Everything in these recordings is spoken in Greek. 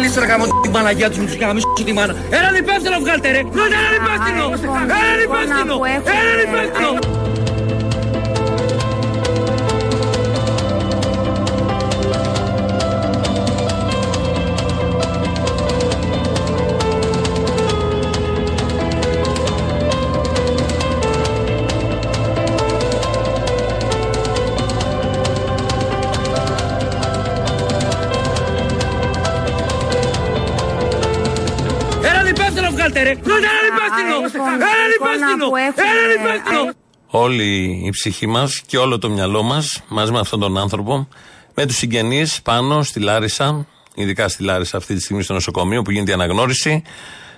Για να μιλήσω να κάνω την Παναγία τους με τους και να μισήσω τη μάνα. Έναν υπεύθυνο βγάλτε ρε. Έναν υπεύθυνο. Έναν υπεύθυνο. Έναν υπεύθυνο. Υπεύθυνο. Έναν υπεύθυνο. Έναν υπεύθυνο. Όλη η ψυχή μας και όλο το μυαλό μας μαζί με αυτόν τον άνθρωπο, με τους συγγενείς πάνω στη Λάρισα, ειδικά στη Λάρισα αυτή τη στιγμή στο νοσοκομείο που γίνεται η αναγνώριση,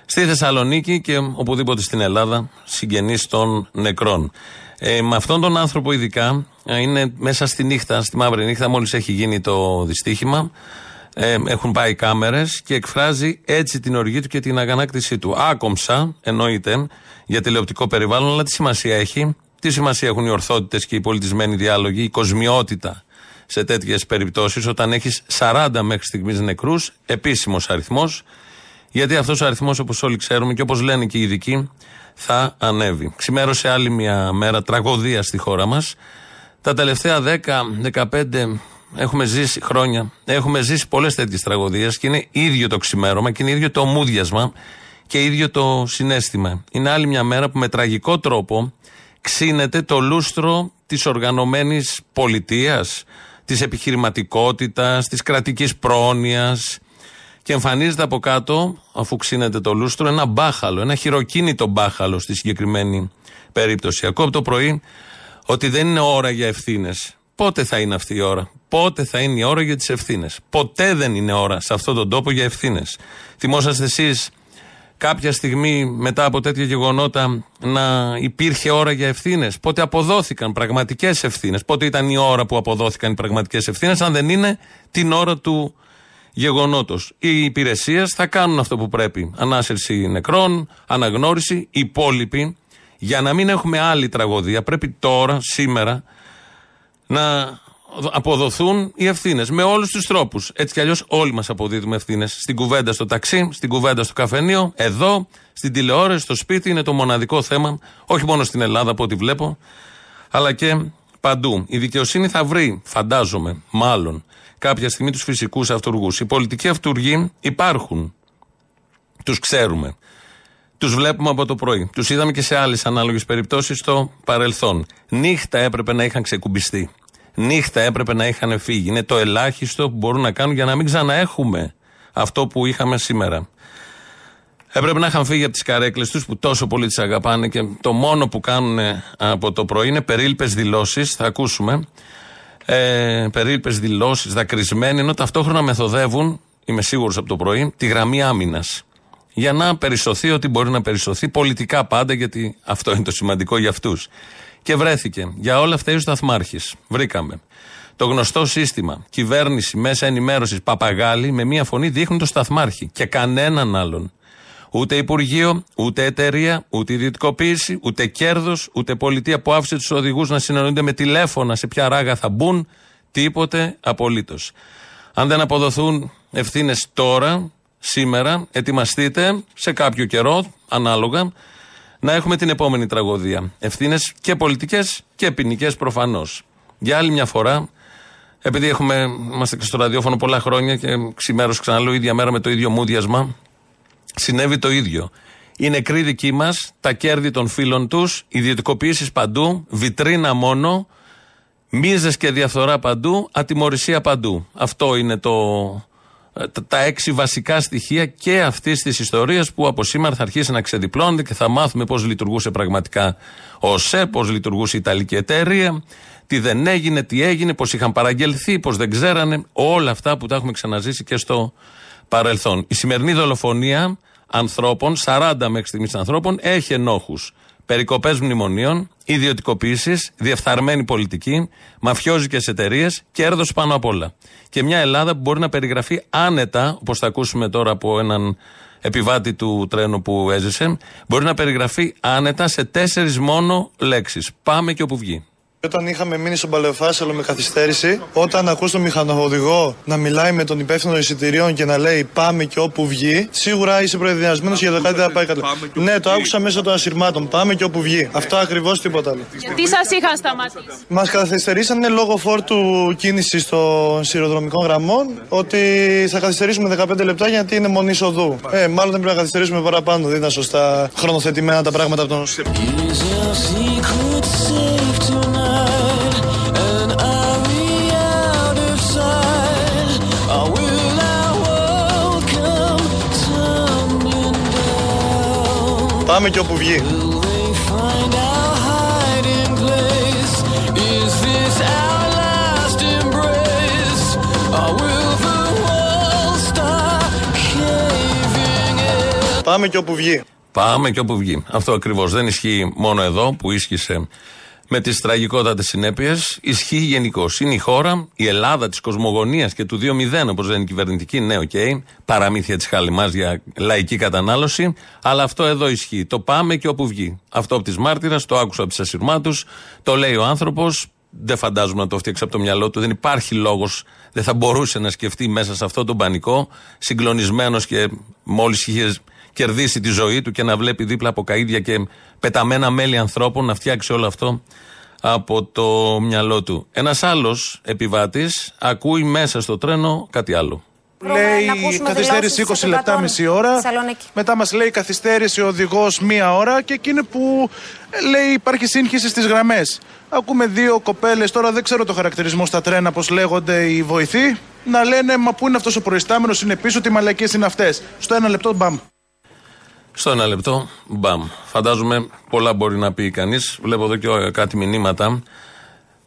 στη Θεσσαλονίκη και οπουδήποτε στην Ελλάδα, συγγενείς των νεκρών. Ε, με αυτόν τον άνθρωπο ειδικά ε, είναι μέσα στη νύχτα, στη μαύρη νύχτα, μόλις έχει γίνει το δυστύχημα. Ε, έχουν πάει κάμερες και εκφράζει έτσι την οργή του και την αγανάκτησή του. Άκομψα, εννοείται, για τηλεοπτικό περιβάλλον, αλλά τι σημασία έχει; Τι σημασία έχουν οι ορθότητες και οι πολιτισμένοι διάλογοι, η κοσμιότητα σε τέτοιες περιπτώσεις, όταν έχεις 40 μέχρι στιγμής νεκρούς, επίσημος αριθμός, γιατί αυτός ο αριθμός, όπως όλοι ξέρουμε και όπως λένε και οι ειδικοί, θα ανέβει. Ξημέρωσε άλλη μια μέρα τραγωδία στη χώρα μας. Τα τελευταία 10-15 έχουμε ζήσει χρόνια, έχουμε ζήσει πολλές τέτοιες τραγωδίες και είναι ίδιο το ξημέρωμα και είναι ίδιο το μούδιασμα και ίδιο το συνέστημα. Είναι άλλη μια μέρα που με τραγικό τρόπο ξύνεται το λούστρο της οργανωμένης πολιτείας, της επιχειρηματικότητας, της κρατικής πρόνοιας. Και εμφανίζεται από κάτω, αφού ξύνεται το λούστρο, ένα μπάχαλο, ένα χειροκίνητο μπάχαλο στη συγκεκριμένη περίπτωση. Ακούω από το πρωί ότι δεν είναι ώρα για ευθύνες. Πότε θα είναι αυτή η ώρα, Πότε θα είναι η ώρα για τις ευθύνες. Ποτέ δεν είναι ώρα σε αυτόν τον τόπο για ευθύνες. Θυμόσαστε εσείς κάποια στιγμή μετά από τέτοια γεγονότα να υπήρχε ώρα για ευθύνες; Πότε αποδόθηκαν πραγματικές ευθύνες; Πότε ήταν η ώρα που αποδόθηκαν οι πραγματικές ευθύνες, αν δεν είναι την ώρα του γεγονότος. Οι υπηρεσίες θα κάνουν αυτό που πρέπει. Ανάσυρση νεκρών, αναγνώριση, οι υπόλοιποι. Για να μην έχουμε άλλη τραγωδία, πρέπει τώρα, σήμερα, να αποδοθούν οι ευθύνες με όλους τους τρόπους. Έτσι κι αλλιώς όλοι μας αποδίδουμε ευθύνες. Στην κουβέντα στο ταξί, στην κουβέντα στο καφενείο, εδώ, στην τηλεόραση, στο σπίτι. Είναι το μοναδικό θέμα, όχι μόνο στην Ελλάδα από ό,τι βλέπω, αλλά και παντού. Η δικαιοσύνη θα βρει, φαντάζομαι, μάλλον, κάποια στιγμή τους φυσικούς αυτούργους. Οι πολιτικοί αυτούργοι υπάρχουν. Τους ξέρουμε. Τους βλέπουμε από το πρωί. Τους είδαμε και σε άλλες ανάλογες περιπτώσεις στο παρελθόν. Νύχτα έπρεπε να είχαν ξεκουμπιστεί. Νύχτα έπρεπε να είχαν φύγει. Είναι το ελάχιστο που μπορούν να κάνουν για να μην ξαναέχουμε αυτό που είχαμε σήμερα. Έπρεπε να είχαν φύγει από τις καρέκλες τους που τόσο πολύ τις αγαπάνε και το μόνο που κάνουν από το πρωί είναι περίλπες δηλώσεις. Θα ακούσουμε. Ε, περίλπες δηλώσεις, δακρυσμένοι, ενώ ταυτόχρονα μεθοδεύουν, είμαι σίγουρος από το πρωί, τη γραμμή άμυνας. Για να περισσωθεί ό,τι μπορεί να περισσωθεί, πολιτικά πάντα, γιατί αυτό είναι το σημαντικό για αυτούς. Και βρέθηκε. Για όλα αυτά ο Σταθμάρχης. Βρήκαμε. Το γνωστό σύστημα, κυβέρνηση, μέσα ενημέρωσης, παπαγάλη, με μία φωνή δείχνουν το Σταθμάρχη και κανέναν άλλον. Ούτε Υπουργείο, ούτε εταιρεία, ούτε ιδιωτικοποίηση, ούτε κέρδος, ούτε πολιτεία που άφησε τους οδηγούς να συνεννοούνται με τηλέφωνα σε ποια ράγα θα μπουν. Τίποτε απολύτως. Αν δεν αποδοθούν ευθύνες τώρα, σήμερα, ετοιμαστείτε σε κάποιο καιρό, ανάλογα, να έχουμε την επόμενη τραγωδία. Ευθύνες και πολιτικές και ποινικές προφανώς. Για άλλη μια φορά, επειδή έχουμε, είμαστε και στο ραδιόφωνο πολλά χρόνια και ξημέρω ξαναλέω ίδια μέρα με το ίδιο μούδιασμα, συνέβη το ίδιο. Οι νεκροί δικοί μας, τα κέρδη των φίλων τους, ιδιωτικοποιήσεις παντού, βιτρίνα μόνο, μίζες και διαφθορά παντού, ατιμορρησία παντού. Αυτό είναι το, τα έξι βασικά στοιχεία και αυτής της ιστορίας που από σήμερα θα αρχίσει να ξεδιπλώνεται και θα μάθουμε πώς λειτουργούσε πραγματικά ο ΣΕ, πώς λειτουργούσε η Ιταλική εταιρεία, τι δεν έγινε, τι έγινε, πώς είχαν παραγγελθεί, πώς δεν ξέρανε. Όλα αυτά που τα έχουμε ξαναζήσει και στο παρελθόν. Η σημερινή δολοφονία ανθρώπων, 40 μέχρι στιγμής ανθρώπων, έχει ενόχους. Περικοπές μνημονίων, ιδιωτικοποίησει, διεφθαρμένη πολιτική, μαφιόζικες εταιρείες, κέρδο πάνω απ' όλα. Και μια Ελλάδα που μπορεί να περιγραφεί άνετα, όπως θα ακούσουμε τώρα από έναν επιβάτη του τρένου που έζησε, μπορεί να περιγραφεί άνετα σε τέσσερις μόνο λέξεις. Πάμε και όπου βγει. Όταν είχαμε μείνει στον Παλαιοφάσαλο με καθυστέρηση, όταν ακούς τον μηχανοδηγό να μιλάει με τον υπεύθυνο εισιτηρίων και να λέει Πάμε και όπου βγει, σίγουρα είσαι προεδριασμένο για το κάτι δεν θα πάει καλά. Ναι, το άκουσα μέσα των ασυρμάτων. Πάμε και όπου βγει. Αυτό ακριβώς τίποτα άλλο. Τι σας είχαν σταματήσει; Μας καθυστερήσανε λόγω φόρτου κίνησης των σειροδρομικών γραμμών ότι θα καθυστερήσουμε 15 λεπτά γιατί είναι μονή οδού. Ε, μάλλον δεν πρέπει να καθυστερήσουμε παραπάνω. Δεν ήταν σωστά χρονοθετημένα τα πράγματα από τον Πάμε και όπου βγει. Πάμε και όπου βγει. Πάμε και όπου βγει. Αυτό ακριβώς δεν ισχύει μόνο εδώ που ίσχυσε με τις τραγικότατες συνέπειες. Ισχύει γενικώς. Είναι η χώρα, η Ελλάδα της κοσμογονίας και του 2-0, όπως λένε οι κυβερνητικοί. Ναι, OK. Okay. Παραμύθια της Χαλιμάς για λαϊκή κατανάλωση. Αλλά αυτό εδώ ισχύει. Το πάμε και όπου βγει. Αυτό από τη μάρτυρα, το άκουσα από τις ασυρμάτου. Το λέει ο άνθρωπος. Δεν φαντάζομαι να το φτιάξει από το μυαλό του. Δεν υπάρχει λόγος. Δεν θα μπορούσε να σκεφτεί μέσα σε αυτό τον πανικό. Συγκλονισμένος και μόλις είχε κερδίσει τη ζωή του και να βλέπει δίπλα από καίδια και πεταμένα μέλη ανθρώπων να φτιάξει όλο αυτό από το μυαλό του. Ένας άλλος επιβάτης ακούει μέσα στο τρένο κάτι άλλο. Λέει καθυστέρηση 20 λεπτά, μισή ώρα. Μετά μας λέει καθυστέρηση ο οδηγός μία ώρα και εκείνη που ε, λέει υπάρχει σύγχυση στις γραμμές. Ακούμε δύο κοπέλες, τώρα δεν ξέρω το χαρακτηρισμό στα τρένα, πώς λέγονται οι βοηθοί, να λένε Μα πού είναι αυτός ο προϊστάμενος, είναι πίσω, τι μαλακίες είναι αυτές. Στο ένα λεπτό, μπαμ. Στο ένα λεπτό, μπαμ. Φαντάζομαι πολλά μπορεί να πει κανείς. Βλέπω εδώ και κάτι μηνύματα.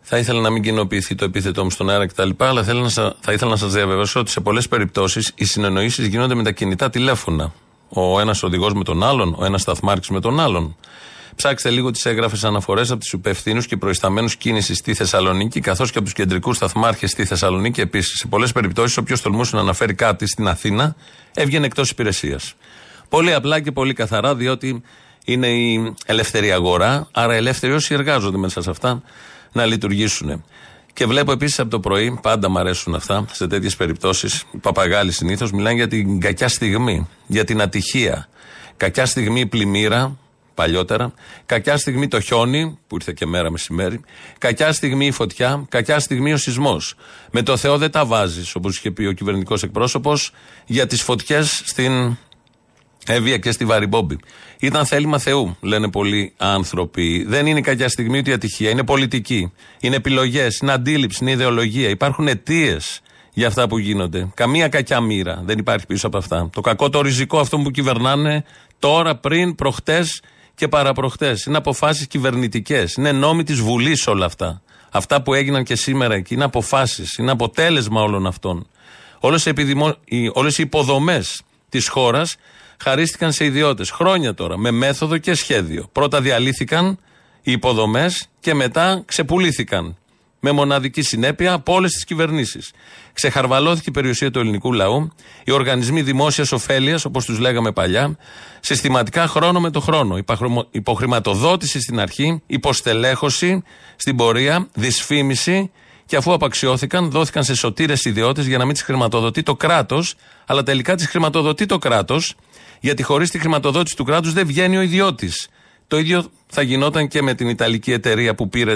Θα ήθελα να μην κοινοποιηθεί το επίθετό μου στον αέρα κτλ. Αλλά θέλω να, θα ήθελα να σας διαβεβαιώσω ότι σε πολλές περιπτώσεις οι συνεννοήσεις γίνονται με τα κινητά τηλέφωνα. Ο ένας οδηγός με τον άλλον, ο ένας σταθμάρχης με τον άλλον. Ψάξτε λίγο τις έγγραφες αναφορές από τους υπευθύνους και προϊσταμένους κίνησης στη Θεσσαλονίκη, καθώς και από τους κεντρικούς σταθμάρχες στη Θεσσαλονίκη επίσης. Σε πολλές περιπτώσεις, όποιος τολμούσε να αναφέρει κάτι στην Αθήνα, έβγαινε εκτός υπηρεσίας. Πολύ απλά και πολύ καθαρά, διότι είναι η ελεύθερη αγορά, άρα ελεύθεροι όσοι εργάζονται μέσα σε αυτά να λειτουργήσουν. Και βλέπω επίσης από το πρωί, πάντα μου αρέσουν αυτά, σε τέτοιες περιπτώσεις, οι παπαγάλοι συνήθως μιλάνε για την κακιά στιγμή, για την ατυχία. Κακιά στιγμή η πλημμύρα, παλιότερα. Κακιά στιγμή το χιόνι, που ήρθε και μέρα μεσημέρι. Κακιά στιγμή η φωτιά. Κακιά στιγμή ο σεισμός. Με το Θεό δεν τα βάζεις, όπως είχε πει ο κυβερνητικός εκπρόσωπος, για τις φωτιές στην Έβια και στη Βαριμπόμπη. Ήταν θέλημα Θεού, λένε πολλοί άνθρωποι. Δεν είναι κακιά στιγμή ούτε ατυχία. Είναι πολιτική. Είναι επιλογές, είναι αντίληψη, είναι ιδεολογία. Υπάρχουν αιτίες για αυτά που γίνονται. Καμία κακιά μοίρα δεν υπάρχει πίσω από αυτά. Το κακό το ριζικό αυτό που κυβερνάνε τώρα, πριν, προχτές και παραπροχτές. Είναι αποφάσεις κυβερνητικές. Είναι νόμοι της Βουλής όλα αυτά. Αυτά που έγιναν και σήμερα εκεί είναι αποφάσεις. Είναι αποτέλεσμα όλων αυτών. Όλες οι υποδομές της χώρας χαρίστηκαν σε ιδιώτες. Χρόνια τώρα, με μέθοδο και σχέδιο. Πρώτα διαλύθηκαν οι υποδομές και μετά ξεπουλήθηκαν. Με μοναδική συνέπεια από όλες τις κυβερνήσεις. Ξεχαρβαλώθηκε η περιουσία του ελληνικού λαού, οι οργανισμοί δημόσιας ωφέλειας, όπως τους λέγαμε παλιά, συστηματικά χρόνο με το χρόνο. Υποχρηματοδότηση στην αρχή, υποστελέχωση στην πορεία, δυσφήμιση και αφού απαξιώθηκαν, δόθηκαν σε σωτήρες ιδιώτες για να μην τις χρηματοδοτεί το κράτος, αλλά τελικά τις χρηματοδοτεί το κράτος γιατί χωρίς τη χρηματοδότηση του κράτους δεν βγαίνει ο ιδιώτης. Το ίδιο θα γινόταν και με την Ιταλική εταιρεία που πήρε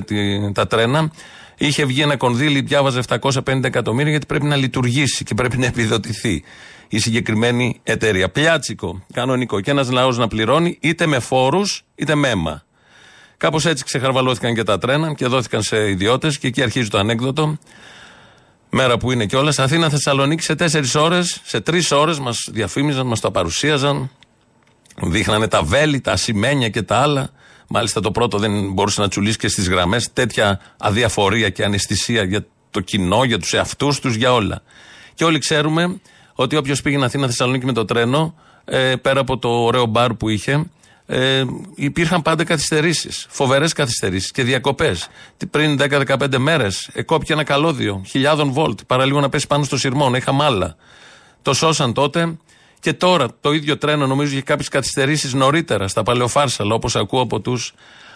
τα τρένα. Είχε βγει ένα κονδύλι, διάβαζε 750 εκατομμύρια, γιατί πρέπει να λειτουργήσει και πρέπει να επιδοτηθεί η συγκεκριμένη εταιρεία. Πλιάτσικο, κανονικό. Και ένας λαός να πληρώνει είτε με φόρους είτε με αίμα. Κάπως έτσι ξεχαρβαλώθηκαν και τα τρένα και δόθηκαν σε ιδιώτες και εκεί αρχίζει το ανέκδοτο. Μέρα που είναι κιόλας. Αθήνα Θεσσαλονίκη σε τέσσερις ώρες, σε τρεις ώρες μας διαφήμιζαν, μας τα παρουσίαζαν. Δείχνανε τα βέλη, τα ασημένια και τα άλλα. Μάλιστα το πρώτο δεν μπορούσε να τσουλήσει και στις γραμμές. Τέτοια αδιαφορία και αναισθησία για το κοινό, για τους εαυτούς τους, για όλα. Και όλοι ξέρουμε ότι όποιος πήγαινε Αθήνα Θεσσαλονίκη με το τρένο, ε, πέρα από το ωραίο μπαρ που είχε, ε, υπήρχαν πάντα καθυστερήσεις. Φοβερές καθυστερήσεις και διακοπές. Πριν 10-15 μέρες εκόπηκε ένα καλώδιο χιλιάδων βολτ. Παραλίγο να πέσει πάνω στο σειρμό, να είχαμε άλλα. Το σώσαν τότε και τώρα το ίδιο τρένο νομίζω είχε κάποιες καθυστερήσεις νωρίτερα στα παλαιοφάρσαλα, όπως ακούω από τους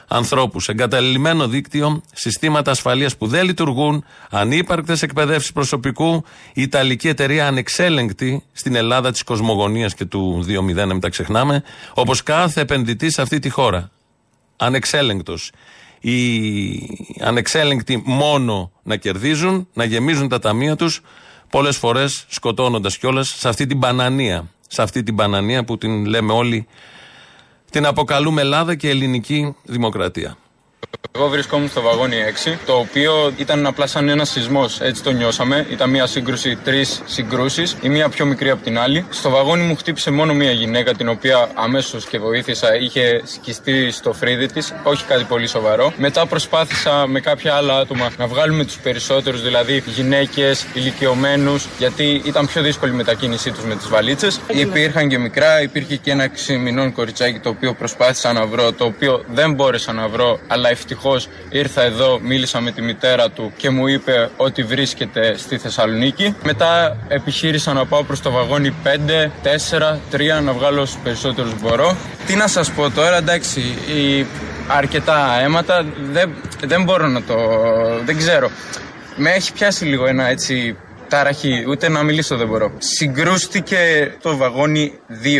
ανθρώπους. Εγκαταλειμμένο δίκτυο, συστήματα ασφαλείας που δεν λειτουργούν, ανύπαρκτες εκπαιδεύσεις προσωπικού, η Ιταλική εταιρεία ανεξέλεγκτη στην Ελλάδα της κοσμογονίας και του 2.0, να μην τα ξεχνάμε, όπως κάθε επενδυτή σε αυτή τη χώρα. Ανεξέλεγκτος. Οι ανεξέλεγκτοι μόνο να κερδίζουν, να γεμίζουν τα ταμεία τους, πολλές φορές σκοτώνοντας κιόλας σε αυτή την μπανανία. Σε αυτή την μπανανία που την λέμε όλοι την αποκαλούμε Ελλάδα και ελληνική δημοκρατία. Εγώ βρισκόμουν στο βαγόνι 6, το οποίο ήταν απλά σαν ένας σεισμός. Έτσι το νιώσαμε. Ήταν μια σύγκρουση, τρεις συγκρούσεις, η μία πιο μικρή από την άλλη. Στο βαγόνι μου χτύπησε μόνο μία γυναίκα, την οποία αμέσως και βοήθησα. Είχε σκιστεί στο φρύδι της, όχι κάτι πολύ σοβαρό. Μετά προσπάθησα με κάποια άλλα άτομα να βγάλουμε τους περισσότερους, δηλαδή γυναίκες, ηλικιωμένους, γιατί ήταν πιο δύσκολη η μετακίνησή τους με τις βαλίτσες. Υπήρχαν και μικρά, υπήρχε και ένα ξημινών κοριτσάκι το οποίο προσπάθησα να βρω, το οποίο δεν μπόρεσα να βρω, αλλά Ευτυχώς ήρθα εδώ, μίλησα με τη μητέρα του και μου είπε ότι βρίσκεται στη Θεσσαλονίκη. Μετά επιχείρησα να πάω προς το βαγόνι 5, 4, 3 να βγάλω όσου περισσότερους μπορώ. Τι να σας πω τώρα, εντάξει, η αρκετά αίματα δεν, δεν μπορώ να το. δεν ξέρω. Με έχει πιάσει λίγο ένα έτσι ταραχή, ούτε να μιλήσω δεν μπορώ. Συγκρούστηκε το βαγόνι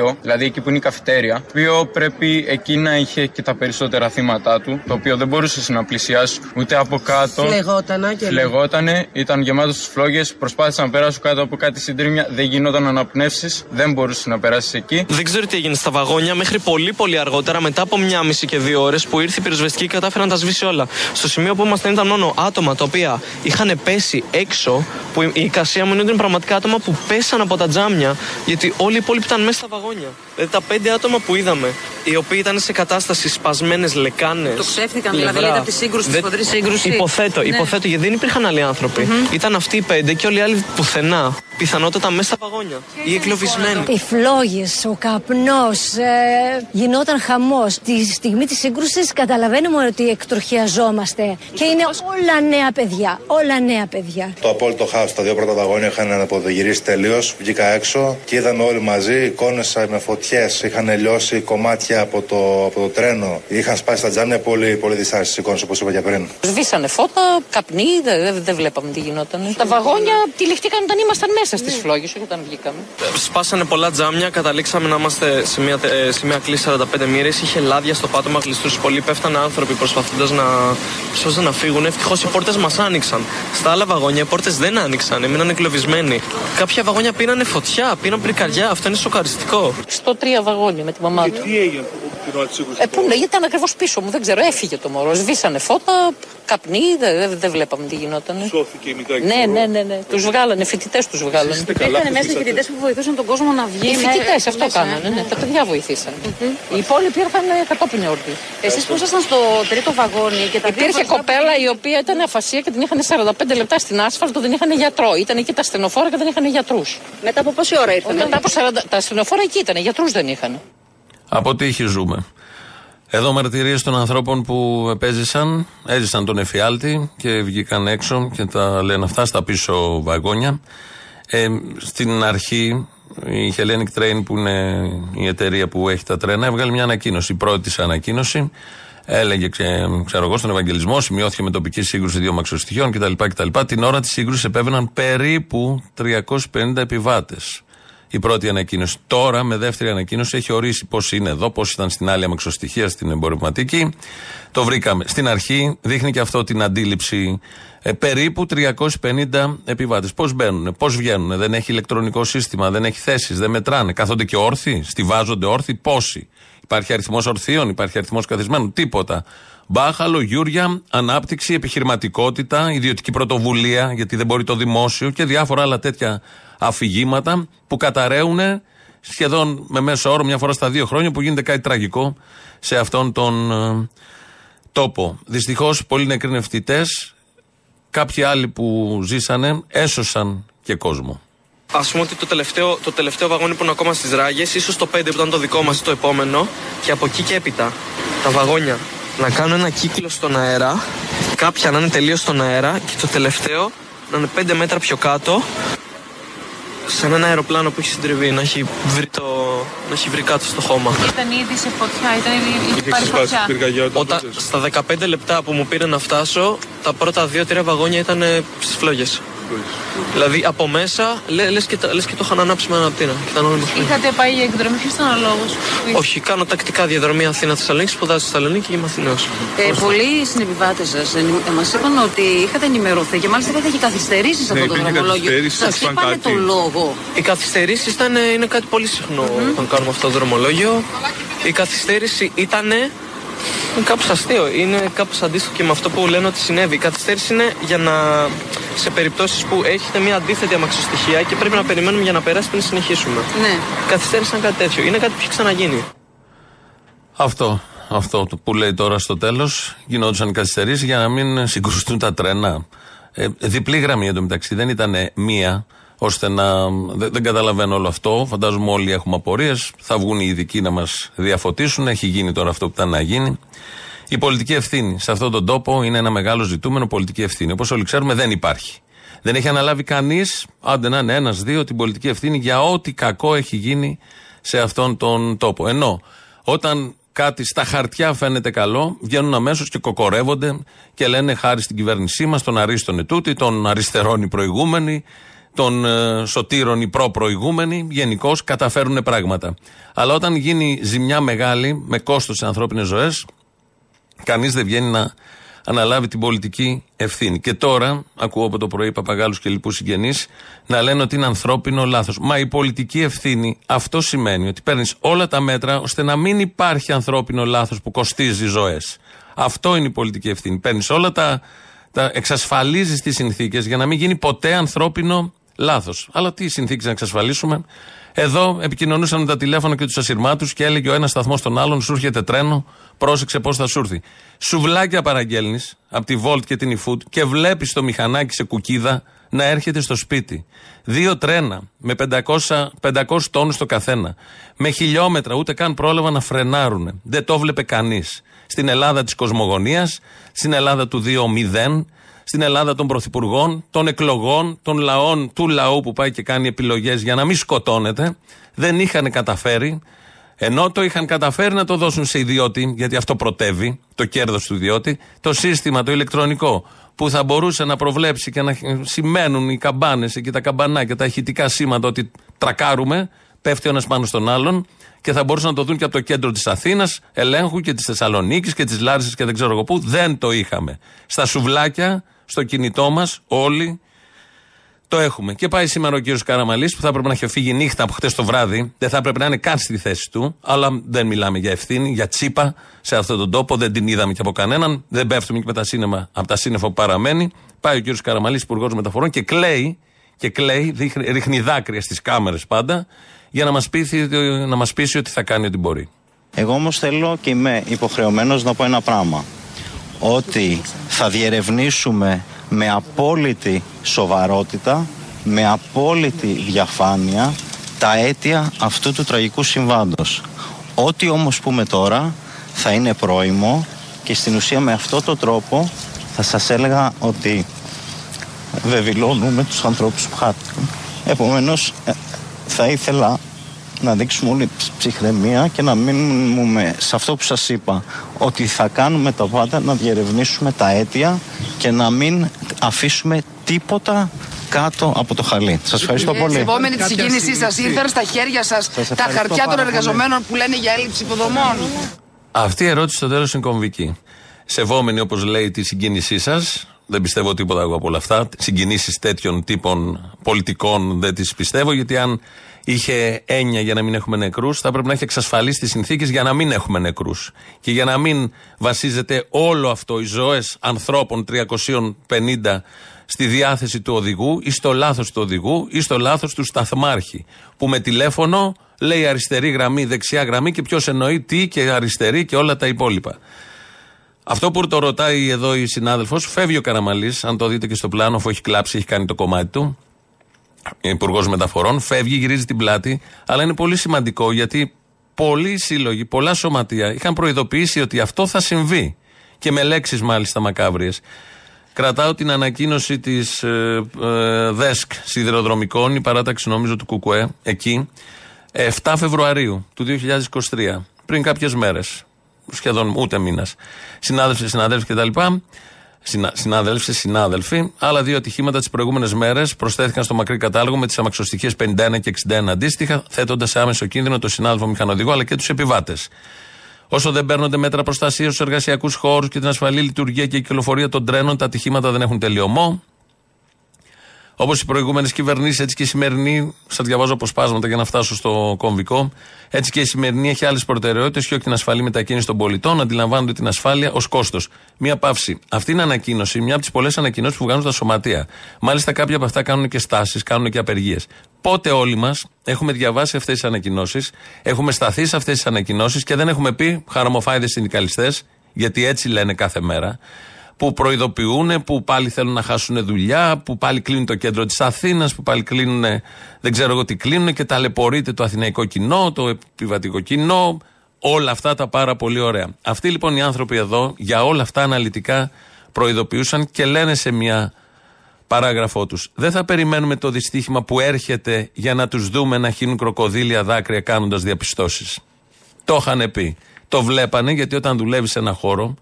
2, δηλαδή εκεί που είναι η καφετέρια, το οποίο πρέπει εκεί να είχε και τα περισσότερα θύματα του, το οποίο δεν μπορούσε να πλησιάσει ούτε από κάτω. Φλεγότανα και Φλεγότανε, ήταν γεμάτος στις φλόγες. Προσπάθησα να περάσω κάτω από κάτι συντρίμια, δεν γινόταν αναπνεύσεις, δεν μπορούσε να περάσει εκεί. Δεν ξέρω τι έγινε στα βαγόνια μέχρι πολύ πολύ αργότερα, μετά από μια μισή και δύο ώρες που ήρθε η πυροσβεστική και κατάφερε να τα σβήσει όλα. Στο σημείο που ήμασταν ήταν μόνο άτομα τα οποία είχαν πέσει έξω, που η εικασία μου είναι ότι είναι πραγματικά άτομα που πέσαν από τα τζάμια, γιατί όλοι οι υπόλοιποι ήταν μέσα στα βαγόνια. Δηλαδή τα πέντε άτομα που είδαμε, οι οποίοι ήταν σε κατάσταση σπασμένες λεκάνες. Το ξέφυγαν δηλαδή λέτε από τη σύγκρουση, τη φωτρή σύγκρουση. Υποθέτω, ναι. υποθέτω, γιατί δεν υπήρχαν άλλοι άνθρωποι. Mm-hmm. Ήταν αυτοί οι πέντε και όλοι οι άλλοι πουθενά. Πιθανότατα μέσα στα βαγόνια. Ή εκλοβισμένοι. Οι φλόγε, ο καπνός, ε, γινόταν χαμός. Τη στιγμή της σύγκρουσης καταλαβαίνουμε ότι εκτροχιαζόμαστε. Και είναι όλα νέα παιδιά. Όλα νέα παιδιά. Το απόλυτο χάος στα δύο πρώτα βαγόνια είχαν αναποδογυρίσει τελείως. Βγήκα έξω και είδαμε όλοι μαζί εικόνε με φωτιές. Είχαν λιώσει κομμάτια από το, από το τρένο. Είχαν σπάσει τα τζάμια. Πολύ, πολύ δυσάρεστες εικόνες όπως είπα και πριν. Σβήσανε φώτα, καπνί, δεν δε, βλέπαμε τι γινόταν. Τα βαγόνια τυλιχτήκαν όταν ήμασταν μέσα στις φλόγες, όχι όταν βγήκαμε. Σπάσανε πολλά τζάμια, καταλήξαμε να είμαστε σε μια, σε μια κλίση 45 μοίρες. Είχε λάδια στο πάτωμα κλειστού. Πολλοί πέφτανε άνθρωποι προσπαθώντας να, να φύγουν. Ευτυχώς οι πόρτες μας άνοιξαν. Στα άλλα βαγόνια οι πόρτες δεν άνοιξαν, έμειναν εγκλωβισμένοι. Κάποια βαγόνια πήρανε φωτιά, πήραν πρικαριά. Αυτό είναι σοκαριστικό. Στο τρία βαγόνια με τη μαμά του. Τι έγινε; την ώρα τη Ε, πού είναι, ήταν ακριβώς πίσω μου, δεν ξέρω, έφυγε το μωρό. Σβήσανε φώτα, καπνί, δεν δε, βλέπαμε τι γινόταν. Σώθηκε η μητέρα Ναι, ναι, ναι, ναι. Τους βγάλανε, φοιτητές τους βγάλανε. Ήταν μέσα οι φοιτητές που βοηθούσαν τον κόσμο να βγει. Οι φοιτητές αυτό κάνανε, ναι. Τα παιδιά βοηθήσαν. Οι υπόλοιποι ήρθαν κατόπιν όρτι. Εσείς που ήσασταν στο τρίτο βαγόνι και τα Υπήρχε κοπέλα η οποία ήταν αφασία και την είχαν 45 λεπτά στην άσφαλτο, δεν είχαν γιατρό. Ήταν εκεί τα στενοφόρα και δεν είχαν γιατρούς. Μετά από πόση ώρα ήρθαν. Μετά από 40... Τα στενοφόρα εκεί ήταν, γιατρούς δεν είχαν. Από τύχη ζούμε. Εδώ μαρτυρίες των ανθρώπων που επέζησαν, έζησαν τον εφιάλτη και βγήκαν έξω και τα λένε αυτά στα πίσω βαγόνια. Ε, στην αρχή η Hellenic Train που είναι η εταιρεία που έχει τα τρένα έβγαλε μια ανακοίνωση. Η πρώτη της ανακοίνωση έλεγε, ξέρω εγώ, στον Ευαγγελισμό, σημειώθηκε με τοπική σύγκρουση δύο μαξοστοιχείων κτλ. κτλ. Την ώρα της σύγκρουσης επέβαιναν περίπου 350 επιβάτες η πρώτη ανακοίνωση. Τώρα, με δεύτερη ανακοίνωση, έχει ορίσει πώς είναι εδώ, πώς ήταν στην άλλη αμεξοστοιχεία, στην εμπορευματική. Το βρήκαμε. Στην αρχή δείχνει και αυτό την αντίληψη. Ε, περίπου 350 επιβάτες. Πώς μπαίνουν, πώς βγαίνουν, δεν έχει ηλεκτρονικό σύστημα, δεν έχει θέσεις, δεν μετράνε. Κάθονται και όρθιοι, στηβάζονται όρθιοι, πόσοι. Υπάρχει αριθμός ορθίων, υπάρχει αριθμός καθισμένων, τίποτα. Μπάχαλο, Γιούρια, ανάπτυξη, επιχειρηματικότητα, ιδιωτική πρωτοβουλία, γιατί δεν μπορεί το δημόσιο και διάφορα άλλα τέτοια αφηγήματα που καταραίουν σχεδόν με μέσο όρο μια φορά στα δύο χρόνια που γίνεται κάτι τραγικό σε αυτόν τον ε, τόπο. Δυστυχώς, πολλοί νεκροί νευτητές, κάποιοι άλλοι που ζήσανε, έσωσαν και κόσμο. Α πούμε ότι το τελευταίο, το τελευταίο βαγόνι που είναι ακόμα στις ράγες, ίσως το 5 που ήταν το δικό μας το επόμενο, και από εκεί και έπειτα τα βαγόνια να κάνουν ένα κύκλο στον αέρα, κάποια να είναι τελείως στον αέρα και το τελευταίο να είναι 5 μέτρα πιο κάτω σαν ένα αεροπλάνο που έχει συντριβεί, να έχει βρει, το, να έχει βρει κάτω στο χώμα. Ήταν ήδη σε φωτιά, ήταν ήδη πάρει φωτιά. Όταν, στα 15 λεπτά που μου πήρε να φτάσω, τα πρώτα 2-3 βαγόνια ήταν στις φλόγες. Δηλαδή από μέσα λε λες και, λες και το είχαν ανάψει με αναπτήρα. Είχατε πάει για εκδρομή, ποιο ήταν ο λόγο. Όχι, κάνω τακτικά διαδρομή Αθήνα-Θεσσαλονίκη, σπουδάζω στη Θεσσαλονίκη και είμαι Αθηναίος. Ε, πολλοί συνεπιβάτες σας μας είπαν ότι είχατε ενημερωθεί και μάλιστα είχατε και καθυστερήσεις σε αυτό το δρομολόγιο. Σας είπαν το λόγο. Οι καθυστερήσεις είναι κάτι πολύ συχνό mm-hmm. όταν κάνουμε αυτό το δρομολόγιο. Η καθυστέρηση ήταν είναι κάπως αστείο. Είναι κάπως αντίστοιχο και με αυτό που λένε ότι συνέβη. Η καθυστέρηση είναι για να. σε περιπτώσεις που έχετε μια αντίθετη αμαξοστοιχεία και πρέπει να περιμένουμε για να περάσει πριν συνεχίσουμε. Ναι. Η καθυστέρηση είναι κάτι τέτοιο. Είναι κάτι που έχει ξαναγίνει. Αυτό. Αυτό που λέει τώρα στο τέλος. Γινόντουσαν καθυστερήσεις για να μην συγκρουστούν τα τρένα. Ε, διπλή γραμμή εντωμεταξύ. Δεν ήταν μία ώστε να. Δεν, δεν καταλαβαίνω όλο αυτό. Φαντάζομαι όλοι έχουμε απορίες. Θα βγουν οι ειδικοί να μας διαφωτίσουν. Έχει γίνει τώρα αυτό που ήταν να γίνει. Η πολιτική ευθύνη σε αυτόν τον τόπο είναι ένα μεγάλο ζητούμενο. Πολιτική ευθύνη. Όπως όλοι ξέρουμε, δεν υπάρχει. Δεν έχει αναλάβει κανείς, άντε να είναι ένα-δύο, την πολιτική ευθύνη για ό,τι κακό έχει γίνει σε αυτόν τον τόπο. Ενώ όταν κάτι στα χαρτιά φαίνεται καλό, βγαίνουν αμέσως και κοκορεύονται και λένε χάρη στην κυβέρνησή μας, τον αρίστον ετούτη, τον αριστερών οι προηγούμενοι, των ε, σωτήρων οι προ-προηγούμενοι, γενικώς καταφέρουν πράγματα. Αλλά όταν γίνει ζημιά μεγάλη, με κόστος σε ανθρώπινες ζωές, κανείς δεν βγαίνει να αναλάβει την πολιτική ευθύνη. Και τώρα, ακούω από το πρωί παπαγάλους και λοιπούς συγγενείς να λένε ότι είναι ανθρώπινο λάθος. Μα η πολιτική ευθύνη αυτό σημαίνει ότι παίρνεις όλα τα μέτρα ώστε να μην υπάρχει ανθρώπινο λάθος που κοστίζει ζωές. Αυτό είναι η πολιτική ευθύνη. Παίρνεις όλα τα. τα εξασφαλίζεις τις συνθήκες για να μην γίνει ποτέ ανθρώπινο Λάθος. Αλλά τι συνθήκες να εξασφαλίσουμε. Εδώ επικοινωνούσαν με τα τηλέφωνα και τους ασυρμάτους και έλεγε ο ένας σταθμός στον άλλον: Σου έρχεται τρένο, πρόσεξε πώς θα σου έρθει. Σουβλάκια παραγγέλνεις από τη Volt και την eFood και βλέπεις το μηχανάκι σε κουκίδα να έρχεται στο σπίτι. Δύο τρένα με 500, 500 τόνους το καθένα. Με χιλιόμετρα, ούτε καν πρόλαβα να φρενάρουν. Δεν το βλέπει κανείς. Στην Ελλάδα της κοσμογονίας, στην Ελλάδα του 2-0, στην Ελλάδα των πρωθυπουργών, των εκλογών, των λαών, του λαού που πάει και κάνει επιλογές για να μην σκοτώνεται, δεν είχαν καταφέρει, ενώ το είχαν καταφέρει να το δώσουν σε ιδιώτη, γιατί αυτό προτεύει, το κέρδος του ιδιώτη, το σύστημα, το ηλεκτρονικό, που θα μπορούσε να προβλέψει και να σημαίνουν οι καμπάνες και τα καμπανάκια, τα ηχητικά σήματα ότι τρακάρουμε, πέφτει ο ένας πάνω στον άλλον και θα μπορούσαν να το δουν και από το κέντρο της Αθήνας, ελέγχου και της Θεσσαλονίκης και της Λάρισα και δεν ξέρω εγώ πού. Δεν το είχαμε. Στα σουβλάκια στο κινητό μας, όλοι το έχουμε. Και πάει σήμερα ο κύριος Καραμαλής που θα έπρεπε να έχει φύγει νύχτα από χτες το βράδυ. Δεν θα έπρεπε να είναι καν στη θέση του. Αλλά δεν μιλάμε για ευθύνη, για τσίπα σε αυτόν τον τόπο. Δεν την είδαμε και από κανέναν. Δεν πέφτουμε και με τα σύννεφα, από τα σύννεφα που παραμένει. Πάει ο κύριος Καραμαλής, υπουργός μεταφορών και κλαίει, και κλαίει, ρίχνει δάκρυα στις κάμερες πάντα, για να μας πείσει, να μας πείσει ότι θα κάνει ό,τι μπορεί. Εγώ όμως θέλω και είμαι υποχρεωμένος να πω ένα πράγμα ότι θα διερευνήσουμε με απόλυτη σοβαρότητα, με απόλυτη διαφάνεια τα αίτια αυτού του τραγικού συμβάντος. Ό,τι όμως πούμε τώρα θα είναι πρόημο και στην ουσία με αυτό το τρόπο θα σας έλεγα ότι βεβηλώνουμε τους ανθρώπους που χάθηκαν. Επομένως ε, θα ήθελα να δείξουμε όλη ψυχραιμία και να μείνουμε σε αυτό που σας είπα ότι θα κάνουμε τα πάντα να διερευνήσουμε τα αίτια και να μην αφήσουμε τίποτα κάτω από το χαλί. Σας ευχαριστώ πολύ. Σεβόμενη τη συγκίνησή σας ήρθαν στα χέρια σας, τα χαρτιά των εργαζομένων που λένε για έλλειψη υποδομών. Αυτή η ερώτηση στο τέλος είναι κομβική. Σεβόμενη όπως λέει τη συγκίνησή σας, δεν πιστεύω τίποτα εγώ από όλα αυτά. Συγκινήσεις τέτοιων τύπων πολιτικών δεν τις πιστεύω, γιατί αν είχε έννοια για να μην έχουμε νεκρούς, θα πρέπει να έχει εξασφαλίσει τις συνθήκες για να μην έχουμε νεκρούς. Και για να μην βασίζεται όλο αυτό, οι ζωές ανθρώπων 350 στη διάθεση του οδηγού ή στο λάθος του οδηγού ή στο λάθος του σταθμάρχη. Που με τηλέφωνο λέει αριστερή γραμμή, δεξιά γραμμή και ποιος εννοεί τι και αριστερή και όλα τα υπόλοιπα. Αυτό που το ρωτάει εδώ η συνάδελφος, φεύγει ο Καραμαλής, αν το δείτε και στο πλάνο, αφού έχει κλάψει, έχει κάνει το κομμάτι του. Υπουργός Μεταφορών, φεύγει, γυρίζει την πλάτη. Αλλά είναι πολύ σημαντικό γιατί πολλοί σύλλογοι, πολλά σωματεία είχαν προειδοποιήσει ότι αυτό θα συμβεί. Και με λέξεις μάλιστα μακάβριες. Κρατάω την ανακοίνωση της ε, ε, ΔΕΣΚ σιδηροδρομικών, η παράταξη νομίζω του ΚΚΕ, εκεί, 7 Φεβρουαρίου του 2023, πριν κάποιες μέρες. Σχεδόν ούτε μήνας. Συνάδελφοι, συναδέλφοι κτλ. Συνα, συνάδελφοι, συνάδελφοι. Άλλα δύο ατυχήματα τις προηγούμενες μέρες προσθέθηκαν στο μακρύ κατάλογο με τις αμαξοστοιχίες 51 και 61 αντίστοιχα, θέτοντας σε άμεσο κίνδυνο το συνάδελφο μηχανοδηγό αλλά και τους επιβάτες. Όσο δεν παίρνονται μέτρα προστασίας στους εργασιακούς χώρους και την ασφαλή λειτουργία και κυκλοφορία των τρένων, τα ατυχήματα δεν έχουν τελειωμό. Όπως οι προηγούμενες κυβερνήσεις, έτσι και η σημερινή, σας διαβάζω αποσπάσματα για να φτάσω στο κομβικό. Έτσι και η σημερινή έχει άλλες προτεραιότητες και όχι την ασφαλή μετακίνηση των πολιτών. Αντιλαμβάνονται την ασφάλεια ως κόστος. Μία παύση. Αυτή είναι ανακοίνωση, μια από τις πολλές ανακοινώσεις που βγάζουν τα σωματεία. Μάλιστα, κάποια από αυτά κάνουν και στάσεις, κάνουν και απεργίες. Πότε όλοι μας έχουμε διαβάσει αυτές τις ανακοινώσεις, έχουμε σταθεί σε αυτές τις ανακοινώσεις και δεν έχουμε πει χαραμοφάιδες συνδικαλιστές, γιατί έτσι λένε κάθε μέρα που προειδοποιούν, που πάλι θέλουν να χάσουν δουλειά, που πάλι κλείνουν το κέντρο της Αθήνας, που πάλι κλείνουν, δεν ξέρω εγώ τι κλείνουν και ταλαιπωρείται το αθηναϊκό κοινό, το επιβατικό κοινό, όλα αυτά τα πάρα πολύ ωραία. Αυτοί λοιπόν οι άνθρωποι εδώ για όλα αυτά αναλυτικά προειδοποιούσαν και λένε σε μια παράγραφό τους. Δεν θα περιμένουμε το δυστύχημα που έρχεται για να τους δούμε να χύνουν κροκοδίλια δάκρυα κάνοντας διαπιστώσεις. Το είχαν πει. Το βλέπανε γιατί όταν δουλεύει σε ένα χώρο,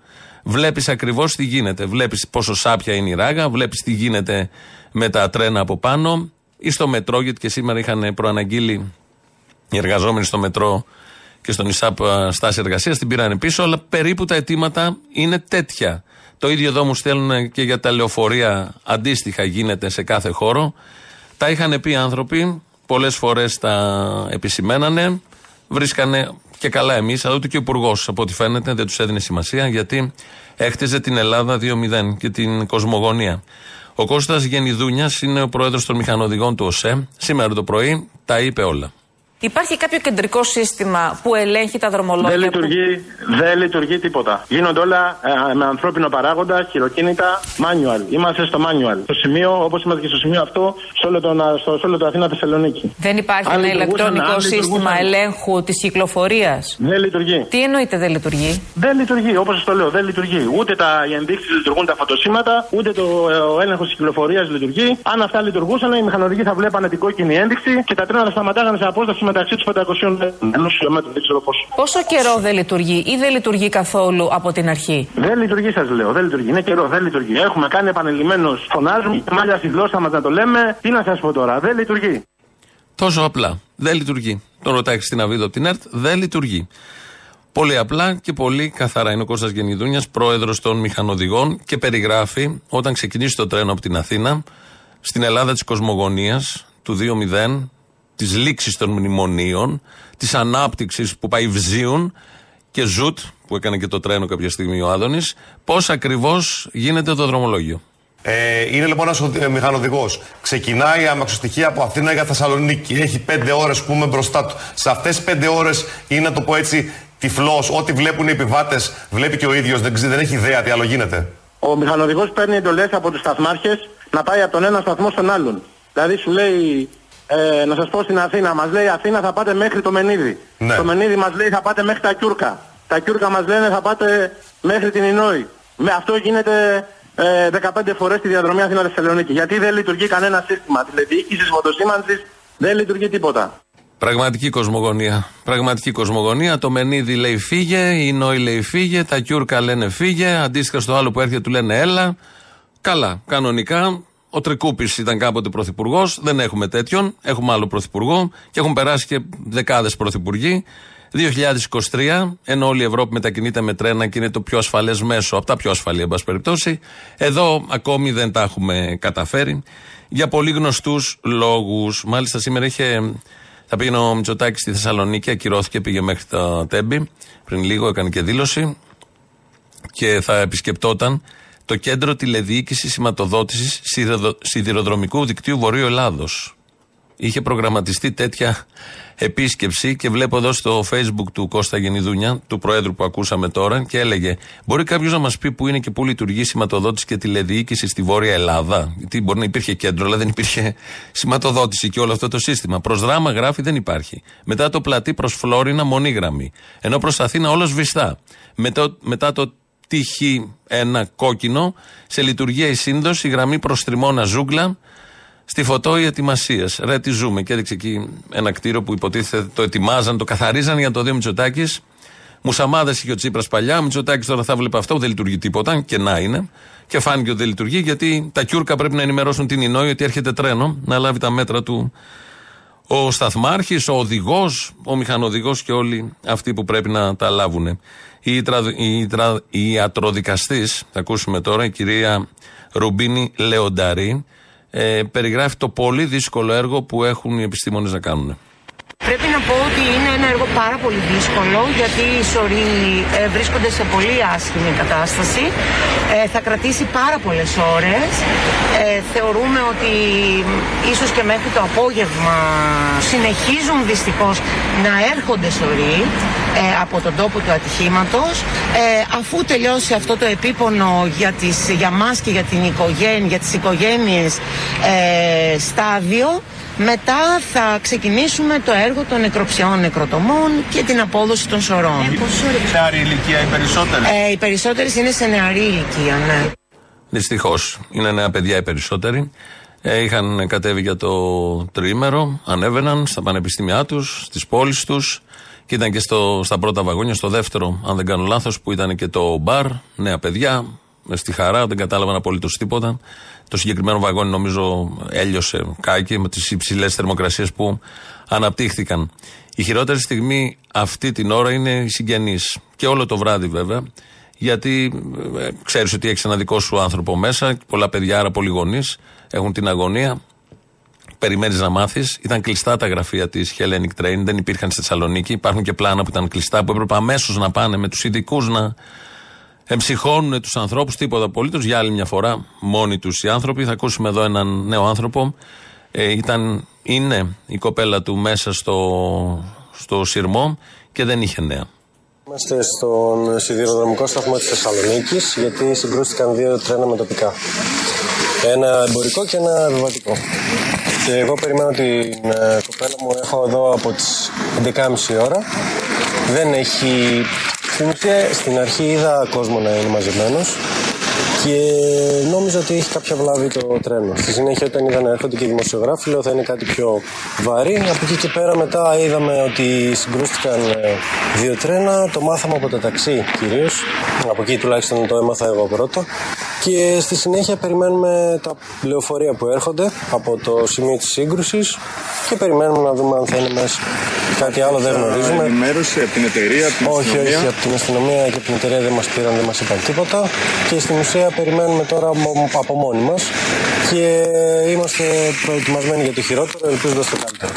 βλέπεις ακριβώς τι γίνεται. Βλέπεις πόσο σάπια είναι η ράγα, βλέπεις τι γίνεται με τα τρένα από πάνω ή στο μετρό, γιατί και σήμερα είχαν προαναγγείλει οι εργαζόμενοι στο μετρό και στον ΙΣΑΠ στάση εργασίας, την πήραν πίσω, αλλά περίπου τα αιτήματα είναι τέτοια. Το ίδιο εδώ μου στέλνουν και για τα λεωφορεία, αντίστοιχα γίνεται σε κάθε χώρο. Τα είχαν πει άνθρωποι, πολλές φορές τα επισημένανε, βρίσκανε και καλά εμείς, αλλά ούτε και ο Υπουργός, από ό,τι φαίνεται, δεν τους έδινε σημασία, γιατί έχτιζε την Ελλάδα 2-0 και την κοσμογονία. Ο Κώστας Γενιδούνιας είναι ο πρόεδρος των μηχανοδηγών του ΟΣΕ. Σήμερα το πρωί τα είπε όλα. Υπάρχει κάποιο κεντρικό σύστημα που ελέγχει τα δρομολόγια. Δεν λειτουργεί, που... δεν λειτουργεί τίποτα. Γίνονται όλα ε, με ανθρώπινο παράγοντα, χειροκίνητα, manual. Είμαστε στο manual. Στο σημείο, όπως είμαστε και στο σημείο αυτό, σε όλο το, στο, σε όλο το Αθήνα Θεσσαλονίκη. Δεν υπάρχει ένα ηλεκτρονικό σύστημα ελέγχου της κυκλοφορίας; Δεν λειτουργεί. Τι εννοείται δεν λειτουργεί; Δεν λειτουργεί, όπως σας το λέω, δεν λειτουργεί. Ούτε τα ενδείξεις λειτουργούν τα φωτοσύματα, ούτε το ε, έλεγχος της κυκλοφορίας λειτουργεί. Αν αυτά λειτουργούσαν, οι μηχανοδηγοί θα βλέπανε την κόκκινη ένδειξη και τα τρένα θα σταματάγανε σε απόσταση μεταξύ του 500 ενός χιλιόμετρου, δεν ξέρω πόσο. Πόσο καιρό δεν λειτουργεί ή δεν λειτουργεί καθόλου από την αρχή; Δεν λειτουργεί, σας λέω. Δεν λειτουργεί. Είναι καιρό, δεν λειτουργεί. Έχουμε κάνει επανειλημμένω φωνάζουμε, μάλια στη γλώσσα μας να το λέμε. Τι να σας πω τώρα, δεν λειτουργεί. Τόσο απλά. Δεν λειτουργεί. Το ρωτάει στην Αβίδο από την ΕΡΤ, δεν λειτουργεί. Πολύ απλά και πολύ καθαρά. Είναι ο Κώστας Γενιδούνιας, πρόεδρος των μηχανοδηγών και περιγράφει όταν ξεκινήσει το τρένο από την Αθήνα στην Ελλάδα της κοσμογονίας του 2.0 της λήξης των μνημονίων, της ανάπτυξης που πάει βζίουν και ζουτ, που έκανε και το τρένο κάποια στιγμή ο Άδωνης, πώς ακριβώς γίνεται το δρομολόγιο. Ε, είναι λοιπόν ένας μηχανοδηγός. Ξεκινάει η αμαξοστοιχεία από Αθήνα για Θεσσαλονίκη. Έχει πέντε ώρες που είμαι μπροστά του. Σε αυτές τι πέντε ώρες είναι, να το πω έτσι, τυφλός. Ό,τι βλέπουν οι επιβάτες, βλέπει και ο ίδιος. Δεν, δεν έχει ιδέα τι άλλο γίνεται. Ο μηχανοδηγός παίρνει εντολές από τους σταθμάρχες να πάει από τον ένα σταθμό στον άλλον. Δηλαδή σου λέει ε, να σας πω στην Αθήνα. Μας λέει Αθήνα θα πάτε μέχρι το Μενίδη. Ναι. Το Μενίδη μας λέει θα πάτε μέχρι τα Κιούρκα. Τα Κιούρκα μας λένε θα πάτε μέχρι την Ινόη. Με αυτό γίνεται ε, 15 φορές τη διαδρομή Αθήνα Θεσσαλονίκη. Γιατί δεν λειτουργεί κανένα σύστημα. Τηλεδιοίκησης, φωτοσήμανσης, δεν λειτουργεί τίποτα. Πραγματική κοσμογονία. Πραγματική κοσμογονία. Το Μενίδη λέει φύγε, η Νόη λέει φύγε, τα Κιούρκα λένε φύγε, αντίστοιχα στο άλλο που έρχεται του λένε έλα. Καλά, κανονικά ο Τρικούπης ήταν κάποτε πρωθυπουργός. Δεν έχουμε τέτοιον. Έχουμε άλλο πρωθυπουργό και έχουν περάσει και δεκάδες πρωθυπουργοί. 2023, ενώ όλη η Ευρώπη μετακινείται με τρένα και είναι το πιο ασφαλές μέσο, από τα πιο ασφαλή, εν πάση περιπτώσει, εδώ ακόμη δεν τα έχουμε καταφέρει. Για πολύ γνωστούς λόγους. Μάλιστα, σήμερα είχε. Θα πήγαινε ο Μητσοτάκης στη Θεσσαλονίκη, ακυρώθηκε, πήγε μέχρι το Τέμπη. Πριν λίγο έκανε και δήλωση και θα επισκεπτόταν το κέντρο τηλεδιοίκησης σηματοδότησης σιδηροδρομικού δικτύου Βορείου Ελλάδος. Είχε προγραμματιστεί τέτοια επίσκεψη και βλέπω εδώ στο facebook του Κώστα Γενιδούνια, του Προέδρου που ακούσαμε τώρα, και έλεγε: Μπορεί κάποιος να μας πει που είναι και πού λειτουργεί σηματοδότηση και τηλεδιοίκηση στη Βόρεια Ελλάδα; Γιατί μπορεί να υπήρχε κέντρο, αλλά δεν υπήρχε σηματοδότηση και όλο αυτό το σύστημα. Προς δράμα γράφει δεν υπάρχει. Μετά το πλατή προς Φλόρινα μονή γραμμή. Ενώ προς Αθήνα όλος σβηστά. Μετά, μετά το τύχη ένα κόκκινο. Σε λειτουργία η σύνδοση, η γραμμή προς Τριμώνα Ζούγκλα. Στη φωτό οι ετοιμασίε. Ρε, τι ζούμε. Και έδειξε εκεί ένα κτίριο που υποτίθεται το ετοιμάζαν, το καθαρίζαν για να το δει ο Μητσοτάκης. Μουσαμάδες είχε ο Τσίπρας παλιά. Ο Μητσοτάκης τώρα θα βλέπει αυτό, δεν λειτουργεί τίποτα. Και να είναι. Και φάνηκε ότι δεν λειτουργεί γιατί τα Κιούρκα πρέπει να ενημερώσουν την Ινόη ότι έρχεται τρένο να λάβει τα μέτρα του ο σταθμάρχης, ο οδηγός, ο μηχανοδηγός και όλοι αυτοί που πρέπει να τα λάβουν. Η, τρα, η, τρα, η ιατροδικαστή, θα ακούσουμε τώρα, η κυρία Ρουμπίνη Λεονταρή, ε, περιγράφει το πολύ δύσκολο έργο που έχουν οι επιστήμονες να κάνουν. Πρέπει να πω ότι είναι ένα έργο πάρα πολύ δύσκολο γιατί οι σωροί ε, βρίσκονται σε πολύ άσχημη κατάσταση. Ε, θα κρατήσει πάρα πολλές ώρες. Ε, θεωρούμε ότι ίσως και μέχρι το απόγευμα συνεχίζουν δυστυχώς να έρχονται σωροί ε, από τον τόπο του ατυχήματος. αφού τελειώσει αυτό το επίπονο για, τις, για μας και για, την οικογένεια, για τις οικογένειες στάδιο μετά θα ξεκινήσουμε το έργο των νεκροψιών νεκροτομών και την απόδοση των σωρών. Σε νεαρή ηλικία οι περισσότερες. Ε, οι περισσότερες είναι σε νεαρή ηλικία, ναι. Δυστυχώς. Είναι νέα παιδιά οι περισσότεροι. Ε, είχαν κατέβει για το τρίμερο, ανέβαιναν στα πανεπιστήμια τους, στις πόλεις τους και ήταν και στο, στα πρώτα βαγόνια, στο δεύτερο, αν δεν κάνω λάθος, που ήταν και το μπαρ. Νέα παιδιά, στη χαρά, δεν κατάλαβαν απολύτως τίποτα. Το συγκεκριμένο βαγόνι νομίζω έλειωσε κάκι με τις υψηλές θερμοκρασίες που αναπτύχθηκαν. Η χειρότερη στιγμή αυτή την ώρα είναι οι συγγενείς. Και όλο το βράδυ βέβαια. Γιατί ε, ξέρεις ότι έχεις ένα δικό σου άνθρωπο μέσα, πολλά παιδιά, άρα πολλοί γονείς έχουν την αγωνία. Περιμένεις να μάθεις. Ήταν κλειστά τα γραφεία της Hellenic Train, δεν υπήρχαν στη Θεσσαλονίκη. Υπάρχουν και πλάνα που ήταν κλειστά που έπρεπε αμέσως να πάνε με τους ειδικούς να εμψυχώνουν τους ανθρώπους, τίποτα απολύτως. Για άλλη μια φορά, μόνοι τους οι άνθρωποι. Θα ακούσουμε εδώ έναν νέο άνθρωπο. Ε, ήταν, είναι η κοπέλα του μέσα στο, στο σειρμό και δεν είχε νέα. Είμαστε στον σιδηροδρομικό σταθμό της Θεσσαλονίκης γιατί συγκρούστηκαν δύο τρένα με τοπικά. Ένα εμπορικό και ένα επιβατικό. Και εγώ περιμένω την ε, κοπέλα μου, έχω εδώ από τις 11.30 ώρα. Δεν έχει στην ουσία στην αρχή είδα κόσμο να είναι μαζεμένος και νόμιζα ότι έχει κάποια βλάβη το τρένο. Στη συνέχεια, όταν είδα να έρχονται και οι δημοσιογράφοι, λέω θα είναι κάτι πιο βαρύ. Από εκεί και πέρα, μετά είδαμε ότι συγκρούστηκαν ε, δύο τρένα. Το μάθαμε από τα ταξί κυρίως. Από εκεί τουλάχιστον το έμαθα εγώ πρώτο. Και στη συνέχεια περιμένουμε τα λεωφορεία που έρχονται από το σημείο της σύγκρουσης και περιμένουμε να δούμε αν θα είναι μέσα. Κάτι άλλο δεν γνωρίζουμε. Ενημέρωση από την εταιρεία, από την όχι, αστυνομία. Όχι, από την αστυνομία και από την εταιρεία δεν μας πήραν, δεν μας είπαν τίποτα. Και στην ουσία περιμένουμε τώρα από μόνοι μας και είμαστε προετοιμασμένοι για το χειρότερο, ελπίζοντας το καλύτερο.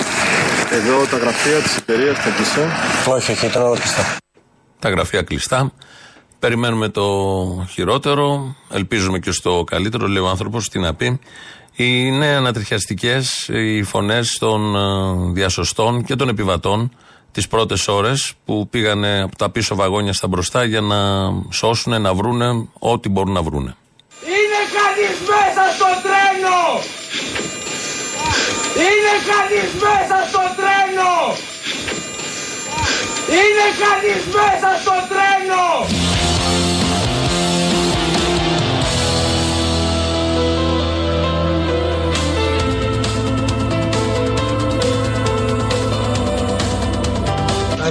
Εδώ τα γραφεία της εταιρείας τα κλειστά. Όχι, όχι, ήταν όλα κλειστά. Τα γραφεία κλειστά. Περιμένουμε το χειρότερο, ελπίζουμε και στο καλύτερο, λέει ο άνθρωπος, τι να πει. Είναι ανατριχιαστικές οι φωνές των ε, διασωστών και των επιβατών τις πρώτες ώρες που πήγανε από τα πίσω βαγόνια στα μπροστά για να σώσουν, να βρούνε ό,τι μπορούν να βρούνε. Είναι κανείς μέσα στο τρένο! Είναι κανείς μέσα στο τρένο! Είναι κανείς μέσα στο τρένο!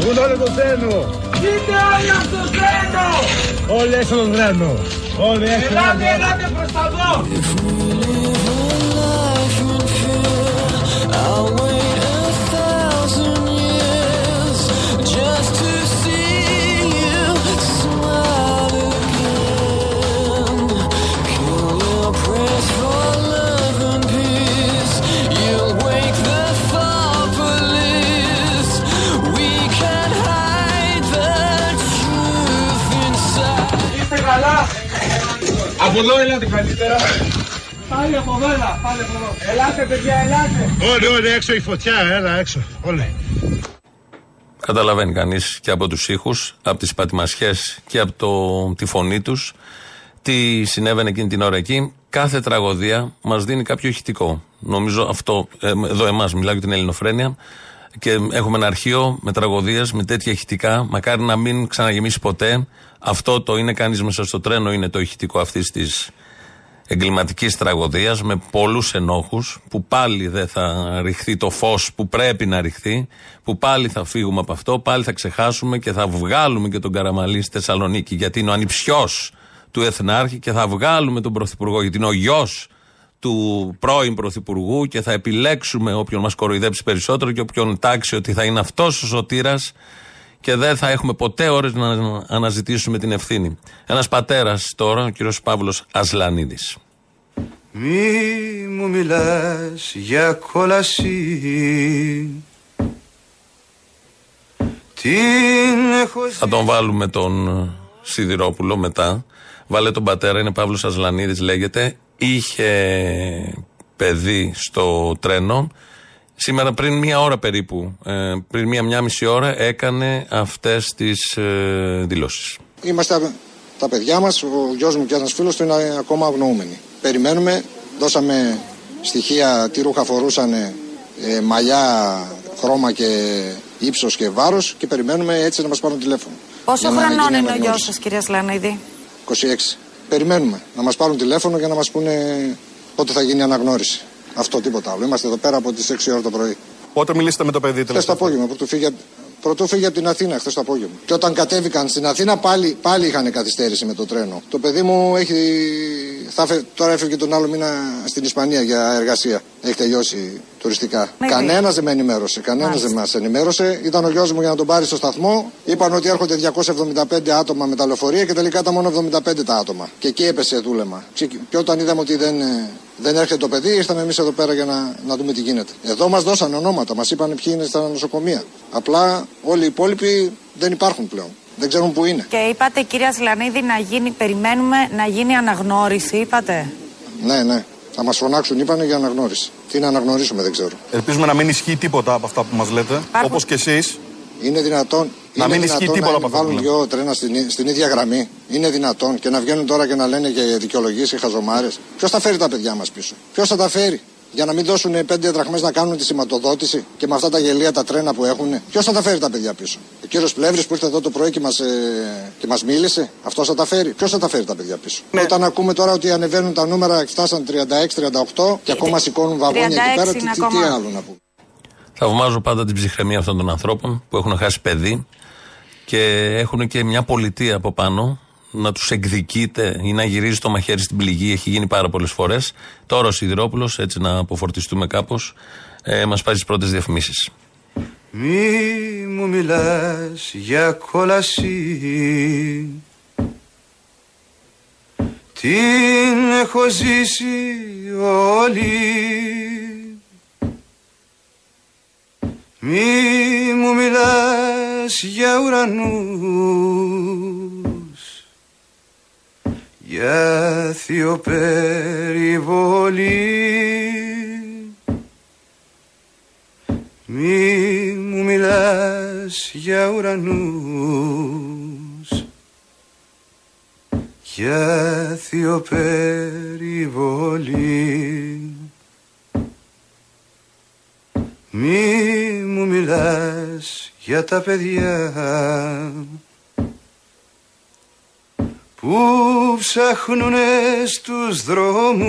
Βγουν όλο το τρένο. Είστε όλοι από το τρένο. Όλοι έξω το τρένο. Όλοι έξω. Ελάτε, ελάτε προς τα δω. Από εδώ ελάτε καλύτερα. Πάλι από εδώ, πάλι από εδώ. Ελάτε παιδιά, ελάτε. Όλοι, όλοι έξω η φωτιά, έλα έξω, όλοι. Καταλαβαίνει κανείς και από τους ήχους, από τις πατημασιές και από το, τη φωνή τους τι συνέβαινε εκείνη την ώρα εκεί. Κάθε τραγωδία μας δίνει κάποιο ηχητικό. Νομίζω αυτό, ε, εδώ εμάς μιλάω για την ελληνοφρένεια, και έχουμε ένα αρχείο με τραγωδίες, με τέτοια ηχητικά. Μακάρι να μην ξαναγεμίσει ποτέ. Αυτό το είναι κανείς μέσα στο τρένο, είναι το ηχητικό αυτής της εγκληματικής τραγωδίας με πολλούς ενόχους που πάλι δεν θα ρηχθεί το φως που πρέπει να ρηχθεί, που πάλι θα φύγουμε από αυτό, πάλι θα ξεχάσουμε και θα βγάλουμε και τον Καραμαλή στη Θεσσαλονίκη γιατί είναι ο ανιψιός του Εθνάρχη και θα βγάλουμε τον Πρωθυπουργό γιατί είναι ο γιος του πρώην Πρωθυπουργού και θα επιλέξουμε όποιον μας κοροϊδέψει περισσότερο και όποιον τάξει ότι θα είναι αυτός ο σωτήρας και δεν θα έχουμε ποτέ ώρες να αναζητήσουμε την ευθύνη. Ένας πατέρας τώρα, ο κύριος Παύλος Ασλανίδης. Μη μου μιλάς για κόλαση. Θα τον βάλουμε τον Σιδηρόπουλο μετά. Βάλε τον πατέρα, είναι Παύλος Ασλανίδης λέγεται. Είχε παιδί στο τρένο Σήμερα πριν μία ώρα περίπου, ε, πριν μία μία μισή ώρα έκανε αυτές τις ε, δηλώσεις. Είμαστε τα παιδιά μας, ο γιος μου και ένας φίλος του είναι ακόμα αγνοούμενοι. Περιμένουμε, δώσαμε στοιχεία τι ρούχα φορούσαν, ε, μαλλιά, χρώμα και ύψος και βάρος και περιμένουμε έτσι να μας πάρουν τηλέφωνο. Πόσο χρονών είναι ο γιος σας κυρία Σλανίδη; 26. Περιμένουμε να μας πάρουν τηλέφωνο για να μας πούνε πότε θα γίνει η αναγνώριση. Αυτό τίποτα άλλο. Είμαστε εδώ πέρα από τις 6 ώρα το πρωί. Πότε μιλήσατε με το παιδί τελευταία. Χθες το απόγευμα, πρωτού φύγει, πρωτού φύγει από την Αθήνα, χθες το απόγευμα. Και όταν κατέβηκαν στην Αθήνα πάλι, πάλι είχαν καθυστέρηση με το τρένο. Το παιδί μου έχει. Θα τώρα έφευγε τον άλλο μήνα στην Ισπανία για εργασία. Έχει τελειώσει τουριστικά. Κανένας δεν με ενημέρωσε. Κανένας δεν μας ενημέρωσε. Ήταν ο γιος μου για να τον πάρει στο σταθμό. Είπαν ότι έρχονται 275 άτομα με τα λεωφορεία και τελικά ήταν μόνο 75 τα άτομα. Και εκεί έπεσε δούλεμα. Και όταν είδαμε ότι δεν, δεν έρχεται το παιδί, ήρθαμε εμείς εδώ πέρα για να, να δούμε τι γίνεται. Εδώ μας δώσαν ονόματα, μας είπαν ποιοι είναι στα νοσοκομεία. Απλά όλοι οι υπόλοιποι δεν υπάρχουν πλέον. Δεν ξέρουν πού είναι. Και είπατε, κυρία Σλανίδη, να γίνει, περιμένουμε να γίνει αναγνώριση, είπατε; Ναι, ναι. Θα μας φωνάξουν, είπανε, για αναγνώριση. Τι να αναγνωρίσουμε, δεν ξέρω. Ελπίζουμε να μην ισχύει τίποτα από αυτά που μας λέτε. Όπως και εσείς. Είναι δυνατόν. Να είναι μην ισχύει τίποτα από αυτά. Να βάλουν δυο τρένα στην, στην ίδια γραμμή. Είναι δυνατόν και να βγαίνουν τώρα και να λένε για δικαιολογίες ή χαζομάρες. Ποιος θα φέρει τα παιδιά μας πίσω; Ποιος θα τα φέρει; Για να μην δώσουν πέντε δραχμές να κάνουν τη σηματοδότηση και με αυτά τα γελία τα τρένα που έχουν. Ποιος θα τα φέρει τα παιδιά πίσω; Ο κύριος Πλεύρης που ήρθε εδώ το πρωί και μας ε, μας μίλησε, αυτός θα τα φέρει; Ποιος θα τα φέρει τα παιδιά πίσω; Ναι. Όταν ακούμε τώρα ότι ανεβαίνουν τα νούμερα, φτάσαν 36-38 και ακόμα σηκώνουν βαγόνια εκεί πέρα, τι, τι, τι άλλο να πούμε; Θαυμάζω πάντα την ψυχραιμία αυτών των ανθρώπων που έχουν χάσει παιδί και έχουν και μια πολιτεία από πάνω να τους εκδικείται ή να γυρίζει το μαχαίρι στην πληγή. Έχει γίνει πάρα πολλές φορές. Τώρα ο Σιδηρόπουλος, έτσι να αποφορτιστούμε κάπως, ε, μας πάει τις πρώτες διαφημίσεις. Μη μου μιλάς για κόλαση Την έχω ζήσει όλη Μη μου μιλάς για ουρανούς για θείο περιβολή μη μου μιλάς για ουρανούς για θείο περιβολή μη μου μιλάς για τα παιδιά που ψάχνουνε στους δρόμους.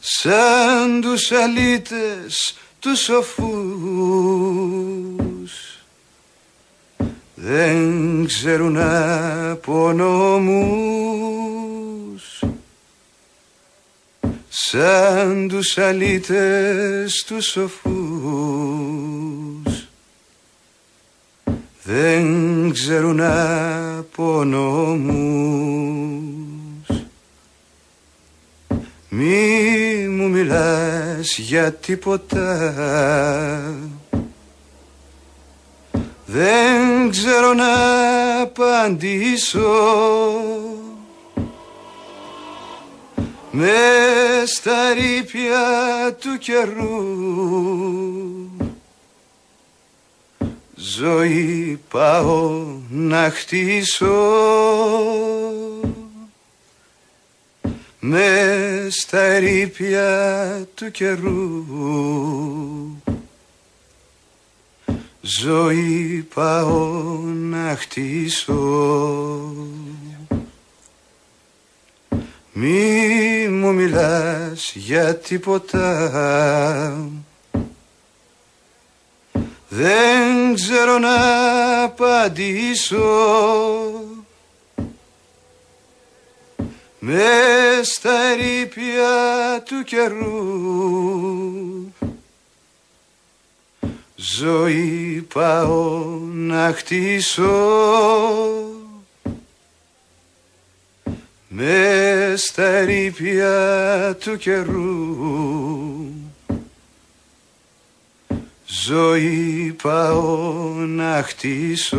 Σαν τους αλήτες τους σοφούς. Δεν ξέρουν από νόμους σαν τους αλήτες τους σοφούς. Δεν ξέρουν από νόμους. Μη μου μιλάς για τίποτα. Δεν ξέρω να απαντήσω μες στα ρήπια του καιρού. Ζωή πάω να χτίσω. Μες στα ερήπια του καιρού. Ζωή πάω να χτίσω μη μου μιλάς για τίποτα. Δεν ξέρω να απαντήσω. Με στα ερήπια του καιρού. Ζωή πάω να χτίσω με στα ερήπια του καιρού. Ζωή πάω να χτίσω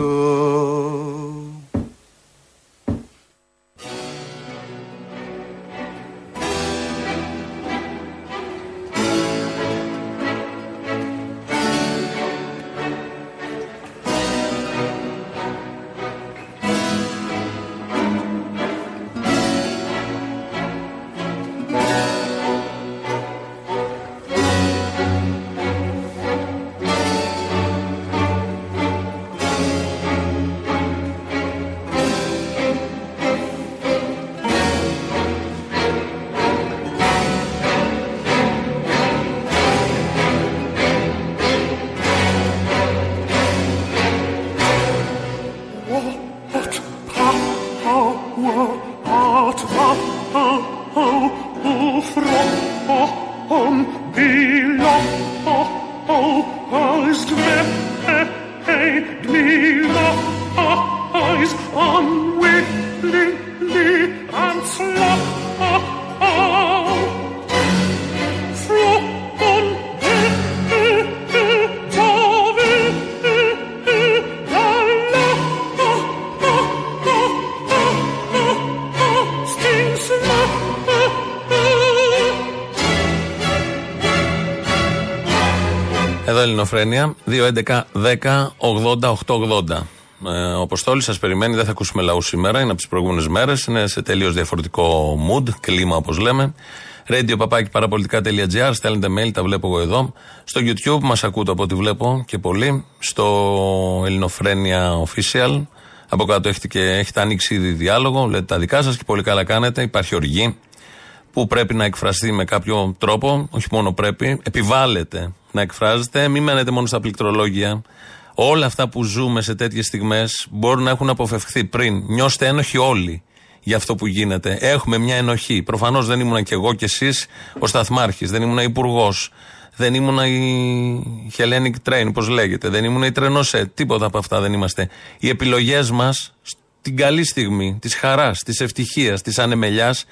2.11.10.80.880. 80. Ε, ο Αποστόλης σας περιμένει, δεν θα ακούσουμε λαούς σήμερα, είναι από τις προηγούμενες μέρες, είναι σε τελείως διαφορετικό mood, κλίμα όπως λέμε. Radio παπάκι παραπολιτικά.gr, στέλνετε mail, τα βλέπω εγώ εδώ. Στο YouTube μας ακούτε από ό,τι βλέπω και πολύ. Στο Ελληνοφρένια Official. Από κάτω έχετε, και, έχετε ανοίξει ήδη διάλογο, λέτε τα δικά σας και πολύ καλά κάνετε. Υπάρχει οργή που πρέπει να εκφραστεί με κάποιο τρόπο, όχι μόνο πρέπει, επιβάλλεται να εκφράζεται. Μην μένετε μόνο στα πληκτρολόγια. Όλα αυτά που ζούμε σε τέτοιες στιγμές μπορούν να έχουν αποφευχθεί πριν. Νιώστε ένοχοι όλοι για αυτό που γίνεται. Έχουμε μια ενοχή. Προφανώς δεν ήμουν κι εγώ κι εσείς ο Σταθμάρχης, δεν ήμουν υπουργός, δεν ήμουν η Hellenic Train, όπως λέγεται, δεν ήμουν η Τρενοσέ. Τίποτα από αυτά δεν είμαστε. Οι επιλογές μας στην καλή στιγμή της χαράς, της ευτυχίας, της ανεμελιάς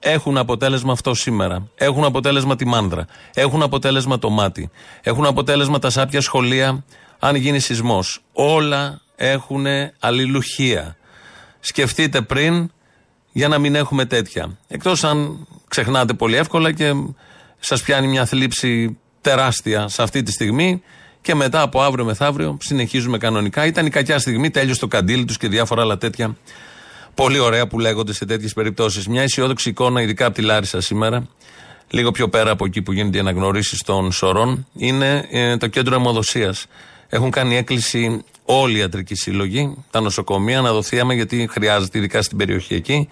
έχουν αποτέλεσμα αυτό σήμερα. Έχουν αποτέλεσμα τη μάνδρα. Έχουν αποτέλεσμα το μάτι. Έχουν αποτέλεσμα τα σάπια σχολεία αν γίνει σεισμός. Όλα έχουν αλληλουχία. Σκεφτείτε πριν για να μην έχουμε τέτοια. Εκτός αν ξεχνάτε πολύ εύκολα και σας πιάνει μια θλίψη τεράστια σε αυτή τη στιγμή και μετά από αύριο μεθαύριο συνεχίζουμε κανονικά. Ήταν η κακιά στιγμή, τέλειωσε το καντήλι τους και διάφορα άλλα τέτοια πολύ ωραία που λέγονται σε τέτοιες περιπτώσεις. Μια αισιόδοξη εικόνα, ειδικά από τη Λάρισα σήμερα, λίγο πιο πέρα από εκεί που γίνεται η αναγνωρίση των σωρών, είναι ε, το κέντρο αιμοδοσίας. Έχουν κάνει έκκληση όλοι οι ιατρικοί σύλλογοι, τα νοσοκομεία, να δοθεί άμα γιατί χρειάζεται, ειδικά στην περιοχή εκεί.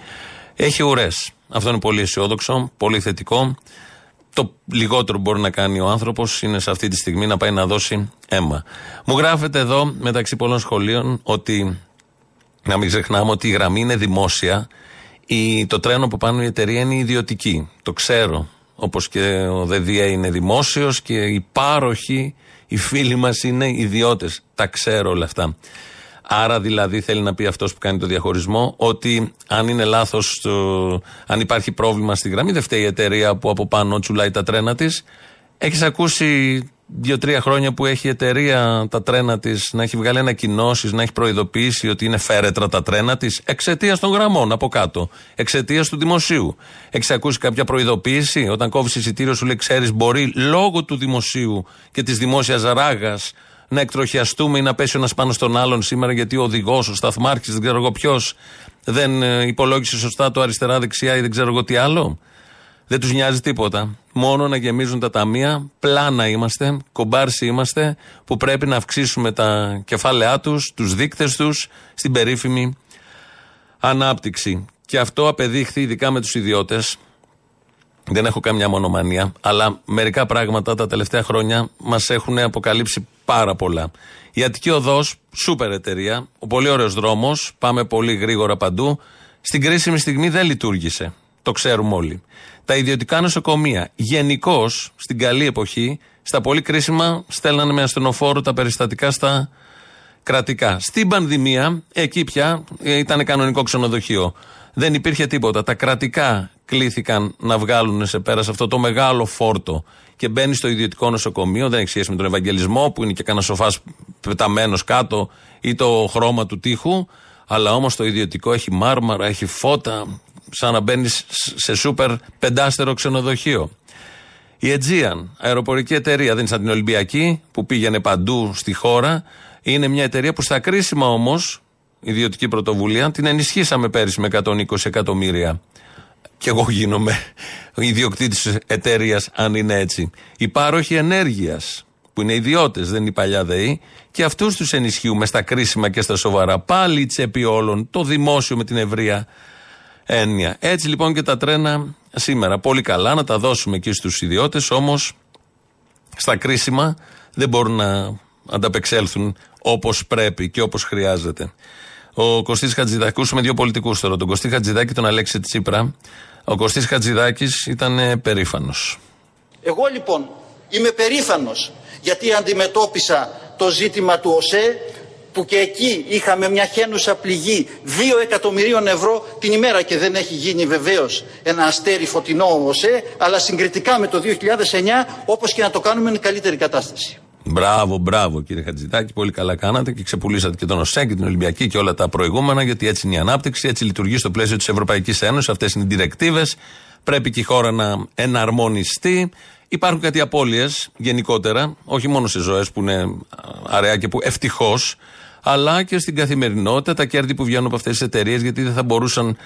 Έχει ουρές. Αυτό είναι πολύ αισιόδοξο, πολύ θετικό. Το λιγότερο που μπορεί να κάνει ο άνθρωπος είναι σε αυτή τη στιγμή να πάει να δώσει αίμα. Μου γράφεται εδώ, μεταξύ πολλών σχολείων, ότι να μην ξεχνάμε ότι η γραμμή είναι δημόσια. Η, το τρένο που πάνω η εταιρεία είναι ιδιωτική. Το ξέρω. Όπως και ο ΔΔΕ είναι δημόσιος και οι πάροχοι, οι φίλοι μας είναι ιδιώτες. Τα ξέρω όλα αυτά. Άρα δηλαδή θέλει να πει αυτός που κάνει το διαχωρισμό ότι αν είναι λάθος, αν υπάρχει πρόβλημα στη γραμμή, δεν φταίει η εταιρεία που από πάνω τσουλάει τα τρένα της. Έχεις ακούσει δύο-τρία χρόνια που έχει η εταιρεία τα τρένα της να έχει βγάλει ανακοινώσεις, να έχει προειδοποιήσει ότι είναι φέρετρα τα τρένα της εξαιτίας των γραμμών από κάτω. Εξαιτίας του δημοσίου. Έχεις ακούσει κάποια προειδοποίηση; Όταν κόβεις εισιτήριο, σου λέει: Ξέρεις, μπορεί λόγω του δημοσίου και της δημόσιας ράγας να εκτροχιαστούμε ή να πέσει ο ένας πάνω στον άλλον σήμερα γιατί ο οδηγός, ο σταθμάρχης, δεν ξέρω εγώ ποιος, δεν ε, υπολόγισε σωστά το αριστερά-δεξιά ή δεν ξέρω εγώ τι άλλο; Δεν τους νοιάζει τίποτα. Μόνο να γεμίζουν τα ταμεία. Πλάνα είμαστε, κομπάρσι είμαστε, που πρέπει να αυξήσουμε τα κεφάλαιά τους, τους δείκτες τους, στην περίφημη ανάπτυξη. Και αυτό απεδείχθη ειδικά με τους ιδιώτες. Δεν έχω καμιά μονομανία, αλλά μερικά πράγματα τα τελευταία χρόνια μας έχουν αποκαλύψει πάρα πολλά. Η Αττική Οδός, σούπερ εταιρεία, ο πολύ ωραίος δρόμος, πάμε πολύ γρήγορα παντού. Στην κρίσιμη στιγμή δεν λειτουργήσε. Το ξέρουμε όλοι. Τα ιδιωτικά νοσοκομεία, γενικώς στην καλή εποχή, στα πολύ κρίσιμα, στέλνανε με ασθενοφόρο τα περιστατικά στα κρατικά. Στην πανδημία, εκεί πια ήταν κανονικό ξενοδοχείο. Δεν υπήρχε τίποτα. Τα κρατικά κλήθηκαν να βγάλουν σε πέρα σε αυτό το μεγάλο φόρτο και μπαίνει στο ιδιωτικό νοσοκομείο. Δεν έχει σχέση με τον Ευαγγελισμό που είναι και κανένα σοφά πεταμένος κάτω ή το χρώμα του τείχου. Αλλά όμως το ιδιωτικό έχει μάρμαρα, έχει φώτα, σαν να μπαίνεις σε σούπερ πεντάστερο ξενοδοχείο. Η Aegean, αεροπορική εταιρεία, δεν είναι σαν την Ολυμπιακή που πήγαινε παντού στη χώρα. Είναι μια εταιρεία που στα κρίσιμα όμως, ιδιωτική πρωτοβουλία, την ενισχύσαμε πέρυσι με 120 εκατομμύρια. Και εγώ γίνομαι ιδιοκτήτης εταιρείας, αν είναι έτσι. Οι πάροχοι ενέργειας, που είναι ιδιώτες, δεν είναι η παλιά ΔΕΗ, και αυτούς τους ενισχύουμε στα κρίσιμα και στα σοβαρά. Πάλι η τσέπη όλων, το δημόσιο με την ευρεία έννοια. Έτσι λοιπόν και τα τρένα σήμερα. Πολύ καλά να τα δώσουμε εκεί στους ιδιώτες, όμως στα κρίσιμα δεν μπορούν να ανταπεξέλθουν όπως πρέπει και όπως χρειάζεται. Ο Κωστής Χατζηδάκης, ακούσαμε δύο πολιτικούς τώρα, τον Κωστή Χατζηδάκη και τον Αλέξη Τσίπρα. Ο Κωστής Χατζηδάκης ήταν περήφανος. Εγώ λοιπόν είμαι περήφανος γιατί αντιμετώπισα το ζήτημα του ΟΣΕ που και εκεί είχαμε μια χένουσα πληγή 2 εκατομμυρίων ευρώ την ημέρα και δεν έχει γίνει βεβαίως ένα αστέρι φωτεινό ΟΣΕ αλλά συγκριτικά με το 2009 όπως και να το κάνουμε είναι καλύτερη κατάσταση. Μπράβο, μπράβο κύριε Χατζηδάκη, πολύ καλά κάνατε και ξεπουλήσατε και τον ΟΣΕ και την Ολυμπιακή και όλα τα προηγούμενα, γιατί έτσι είναι η ανάπτυξη, έτσι λειτουργεί στο πλαίσιο της Ευρωπαϊκής Ένωσης. Αυτές είναι οι διρεκτίβες. Πρέπει και η χώρα να εναρμονιστεί. Υπάρχουν κάτι απώλειες γενικότερα, όχι μόνο σε ζωές που είναι αραιά και που ευτυχώς, αλλά και στην καθημερινότητα, τα κέρδη που βγαίνουν από αυτές τις εταιρείες, γιατί δεν θα μπορούσαν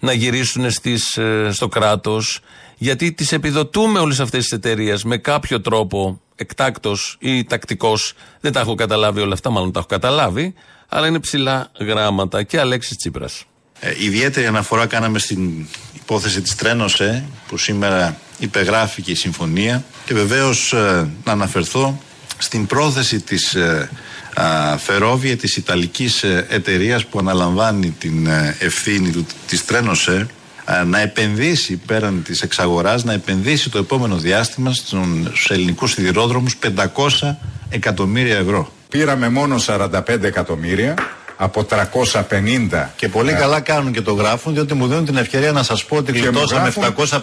να γυρίσουν στις, ε, στο κράτος, γιατί τις επιδοτούμε όλες αυτές τις εταιρείες με κάποιο τρόπο εκτάκτος ή τακτικός. Δεν τα έχω καταλάβει όλα αυτά, μάλλον τα έχω καταλάβει, αλλά είναι ψηλά γράμματα. Και Αλέξης Τσίπρας. Ε, ιδιαίτερη αναφορά κάναμε στην υπόθεση της Τρένωσε που σήμερα υπεγράφηκε η συμφωνία και βεβαίως ε, να αναφερθώ στην πρόθεση της ε, Φερόβια της Ιταλικής ε, εταιρείας που αναλαμβάνει την ε, ευθύνη του, της Τρένωσε να επενδύσει πέραν της εξαγοράς, να επενδύσει το επόμενο διάστημα στους ελληνικούς σιδηρόδρομους 500 εκατομμύρια ευρώ. Πήραμε μόνο 45 εκατομμύρια από 350. Και πολύ καλά κάνουν και το γράφουν, διότι μου δίνουν την ευκαιρία να σας πω ότι γλιτώσαμε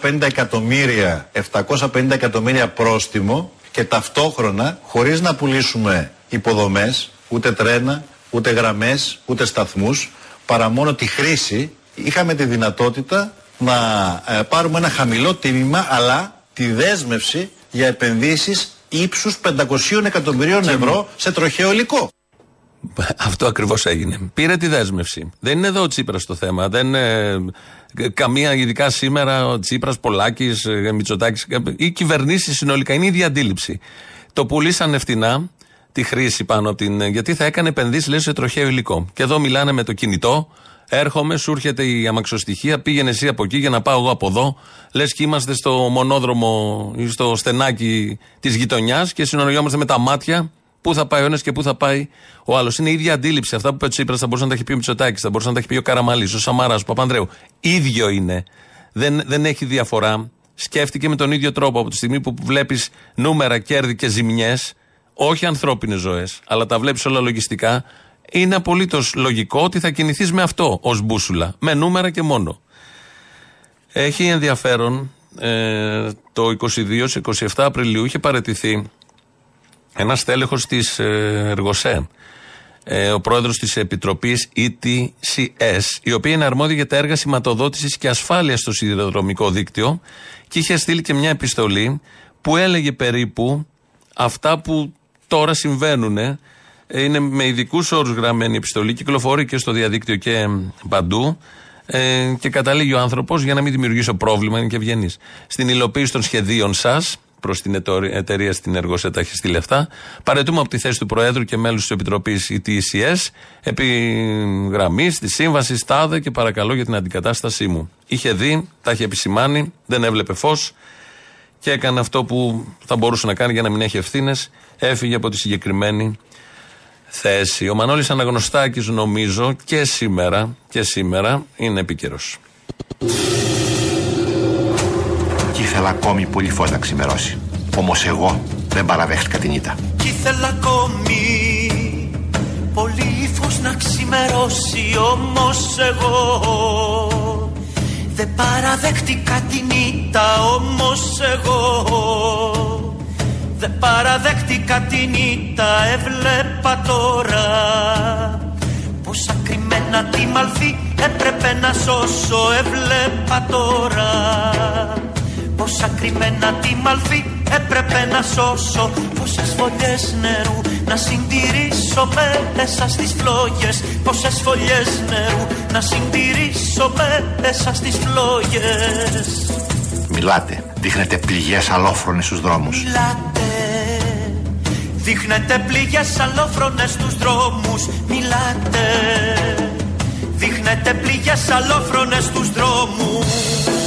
750 εκατομμύρια, 750 εκατομμύρια πρόστιμο και ταυτόχρονα, χωρίς να πουλήσουμε υποδομές, ούτε τρένα, ούτε γραμμές, ούτε σταθμούς, παρά μόνο τη χρήση, είχαμε τη δυνατότητα να ε, πάρουμε ένα χαμηλό τίμημα, αλλά τη δέσμευση για επενδύσεις ύψους 500 εκατομμυρίων ευρώ σε τροχαίο υλικό. Αυτό ακριβώς έγινε. Πήρε τη δέσμευση. Δεν είναι εδώ ο Τσίπρας το θέμα. Δεν είναι καμία, ειδικά σήμερα, ο Τσίπρας, Πολάκης, ε, Μητσοτάκης. Οι κυβερνήσεις συνολικά είναι η ίδια αντίληψη. Το πουλήσανε φτηνά τη χρήση πάνω από την. Γιατί θα έκανε επενδύσεις, λέει, σε τροχαίο υλικό. Και εδώ μιλάνε με το κινητό. Έρχομαι, σου έρχεται η αμαξοστοιχεία, πήγαινε εσύ από εκεί για να πάω εγώ από εδώ. Λες και είμαστε στο μονόδρομο ή στο στενάκι της γειτονιάς και συνολογιόμαστε με τα μάτια πού θα πάει ο ένας και πού θα πάει ο άλλος. Είναι η ίδια αντίληψη. Αυτά που είπε ο Τσίπρας θα μπορούσε να τα έχει πει ο Μητσοτάκης, θα μπορούσε να τα έχει πει ο Καραμαλής, ο Σαμαράς, ο Παπανδρέου. ίδιο είναι. Δεν, δεν έχει διαφορά. Σκέφτηκε με τον ίδιο τρόπο από τη στιγμή που βλέπεις νούμερα, κέρδη και ζημιές όχι ανθρώπινες ζωές, αλλά τα βλέπεις όλα λογιστικά, είναι απολύτως λογικό ότι θα κινηθείς με αυτό ως μπούσουλα. Με νούμερα και μόνο. Έχει ενδιαφέρον ε, το 22-27 Απριλίου είχε παρετηθεί ένα τέλεχο της ε, Εργοσέ, ε, ο πρόεδρος της Επιτροπής ETCS, η οποία είναι αρμόδια για τα έργα σηματοδότησης και ασφάλειας στο σιδηροδρομικό δίκτυο και είχε στείλει και μια επιστολή που έλεγε περίπου αυτά που τώρα συμβαίνουν. ε, Είναι με ειδικούς όρους γραμμένη η επιστολή, κυκλοφορεί και στο διαδίκτυο και παντού. Ε, και καταλήγει ο άνθρωπος, για να μην δημιουργήσω πρόβλημα, είναι και ευγενής, στην υλοποίηση των σχεδίων σας, προς την ετο- εταιρεία στην Εργοσέτα έχει στείλει αυτά. Παρετούμε από τη θέση του Προέδρου και μέλους της Επιτροπής η TCS, επί γραμμής της σύμβασης ΤΑΔΕ και παρακαλώ για την αντικατάστασή μου. Είχε δει, τα είχε επισημάνει, δεν έβλεπε φως και έκανε αυτό που θα μπορούσε να κάνει για να μην έχει ευθύνες. Έφυγε από τη συγκεκριμένη θέση. Ο Μανώλης Αναγνωστάκης νομίζω και σήμερα, και σήμερα είναι επίκαιρος. Κι ήθελα ακόμη πολύ φως να ξημερώσει. Όμως εγώ δεν παραδέχτηκα την ήττα. Κι ήθελα ακόμη πολύ φως να ξημερώσει όμως εγώ δεν παραδέχτηκα την ήττα όμως εγώ. Δεν παραδέχτηκα την ήττα έβλεπα τώρα Πόσα κρυμμένα τη μαλφή έπρεπε να σώσω έβλεπα τώρα Πόσα κρυμμένα τη μαλφή έπρεπε να σώσω Πόσες φωλιές νερού να συντηρήσω μέσα στις φλόγες Πόσες φωλιές νερού να συντηρήσω μέσα στις φλόγες. Μιλάτε, δείχνετε πληγές αλόφρονες στους δρόμους. Μιλάτε Δείχνετε πληγές αλόφρονες στους δρόμους. Μιλάτε Δείχνετε πληγές αλόφρονες στους δρόμους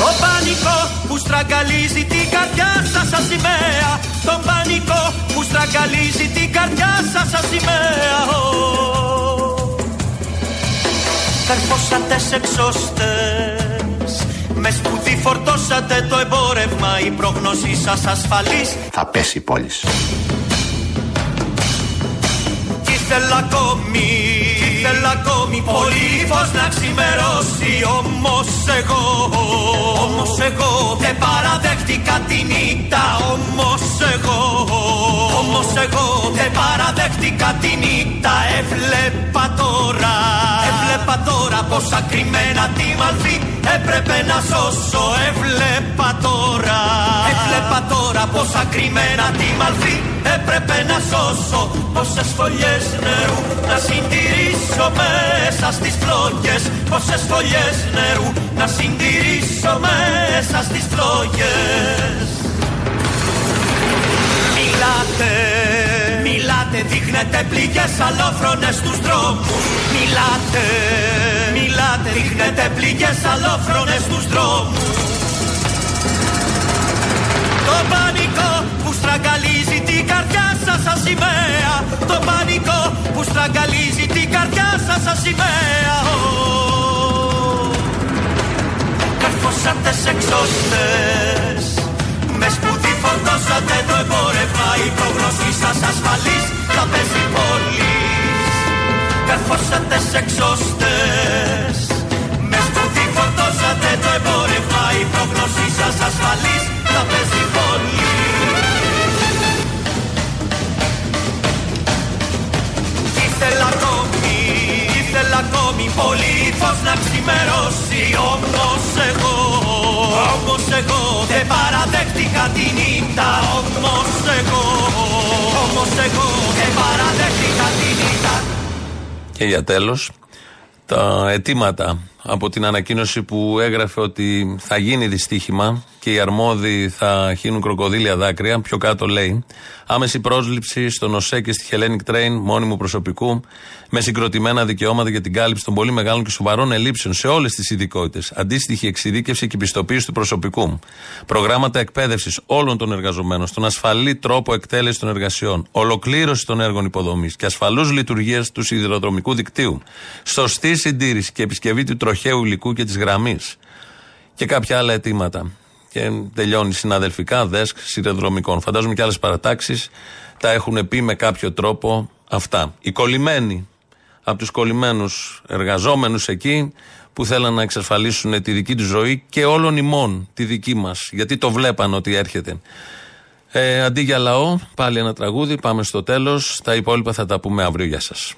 Το πανικό που στραγγαλίζει την καρδιά σας σαν σημαία Το πανικό που στραγγαλίζει την καρδιά σας σαν σημαία Ω. Καρφώσατε σε εξώστες Μες σπουδή φορτώσατε το εμπόρευμα Η πρόγνωσή σας ασφαλής Θα πέσει η πόλη. Κι ήθελα ακόμη, κι ήθελα ακόμη πολύ φως να ξημερώσει. Όμως εγώ, όμως εγώ δεν παραδέχτηκα την ήττα Όμως εγώ, όμως εγώ δεν παραδέχτηκα την ήττα Έβλεπα τώρα, έβλεπα τώρα πόσα κρυμμένα τη μαλφή έπρεπε να σώσω. Έβλεπα τώρα, έβλεπα τώρα πόσα κρυμμένα τη μαλφή έπρεπε να σώσω Πόσες φωλιές νερού να συντηρήσω μέσα στις φλόγες Πόσες φωλιές νερού να συντηρήσω μέσα στις φλόγες Μιλάτε, μιλάτε, δείχνετε πληγές αλόφρονες στους δρόμους. Μιλάτε, μιλάτε, δείχνετε πληγές αλόφρονες στους δρόμους Το πανικό που στραγγαλίζει την καρδιά σας σαν σημαία Το πανικό που στραγγαλίζει την καρδιά σας σαν σημαία Ω. Καρφώσατε σε εξώστες Με σπουδή φορτώσατε το εμπόρευμα. Η πρόγνωσή σας ασφαλής θα πέσει πόλης. Καρφώσατε σε εξώστες Με σπουδή φορτώσατε το εμπόρευμα. Η πρόγνωσή σας ασφαλής θα πέσει πόλης ακόμη πολύ φως να ξημερώσει Όμως εγώ, όμως εγώ δεν παραδέχτηκα την ήττα Όμως εγώ, όμως εγώ δεν παραδέχτηκα την ήττα Και για τέλος, τα αιτήματα από την ανακοίνωση που έγραφε ότι θα γίνει δυστύχημα και οι αρμόδιοι θα χύνουν κροκοδίλια δάκρυα. Πιο κάτω λέει: Άμεση πρόσληψη στον ΟΣΕ και στη Hellenic Train μόνιμου προσωπικού με συγκροτημένα δικαιώματα για την κάλυψη των πολύ μεγάλων και σοβαρών ελλείψεων σε όλες τις ειδικότητες. Αντίστοιχη εξειδίκευση και πιστοποίηση του προσωπικού. Προγράμματα εκπαίδευσης όλων των εργαζομένων στον ασφαλή τρόπο εκτέλεσης των εργασιών. Ολοκλήρωση των έργων υποδομής και ασφαλούς λειτουργίας του σιδηροδρομικού δικτύου. Σωστή συντήρηση και επισκευή του τροχαίου υλικού και της γραμμής. Και κάποια άλλα αιτήματα. Και τελειώνει συναδελφικά, δέσκ σιδηροδρομικών. Φαντάζομαι και άλλες παρατάξεις τα έχουν πει με κάποιο τρόπο αυτά. Οι κολλημένοι από τους κολλημένους εργαζόμενους εκεί που θέλαν να εξασφαλίσουν τη δική τους ζωή και όλων ημών τη δική μας γιατί το βλέπαν ότι έρχεται. Ε, αντί για λαό, πάλι ένα τραγούδι, πάμε στο τέλος. Τα υπόλοιπα θα τα πούμε αύριο. Γεια σας.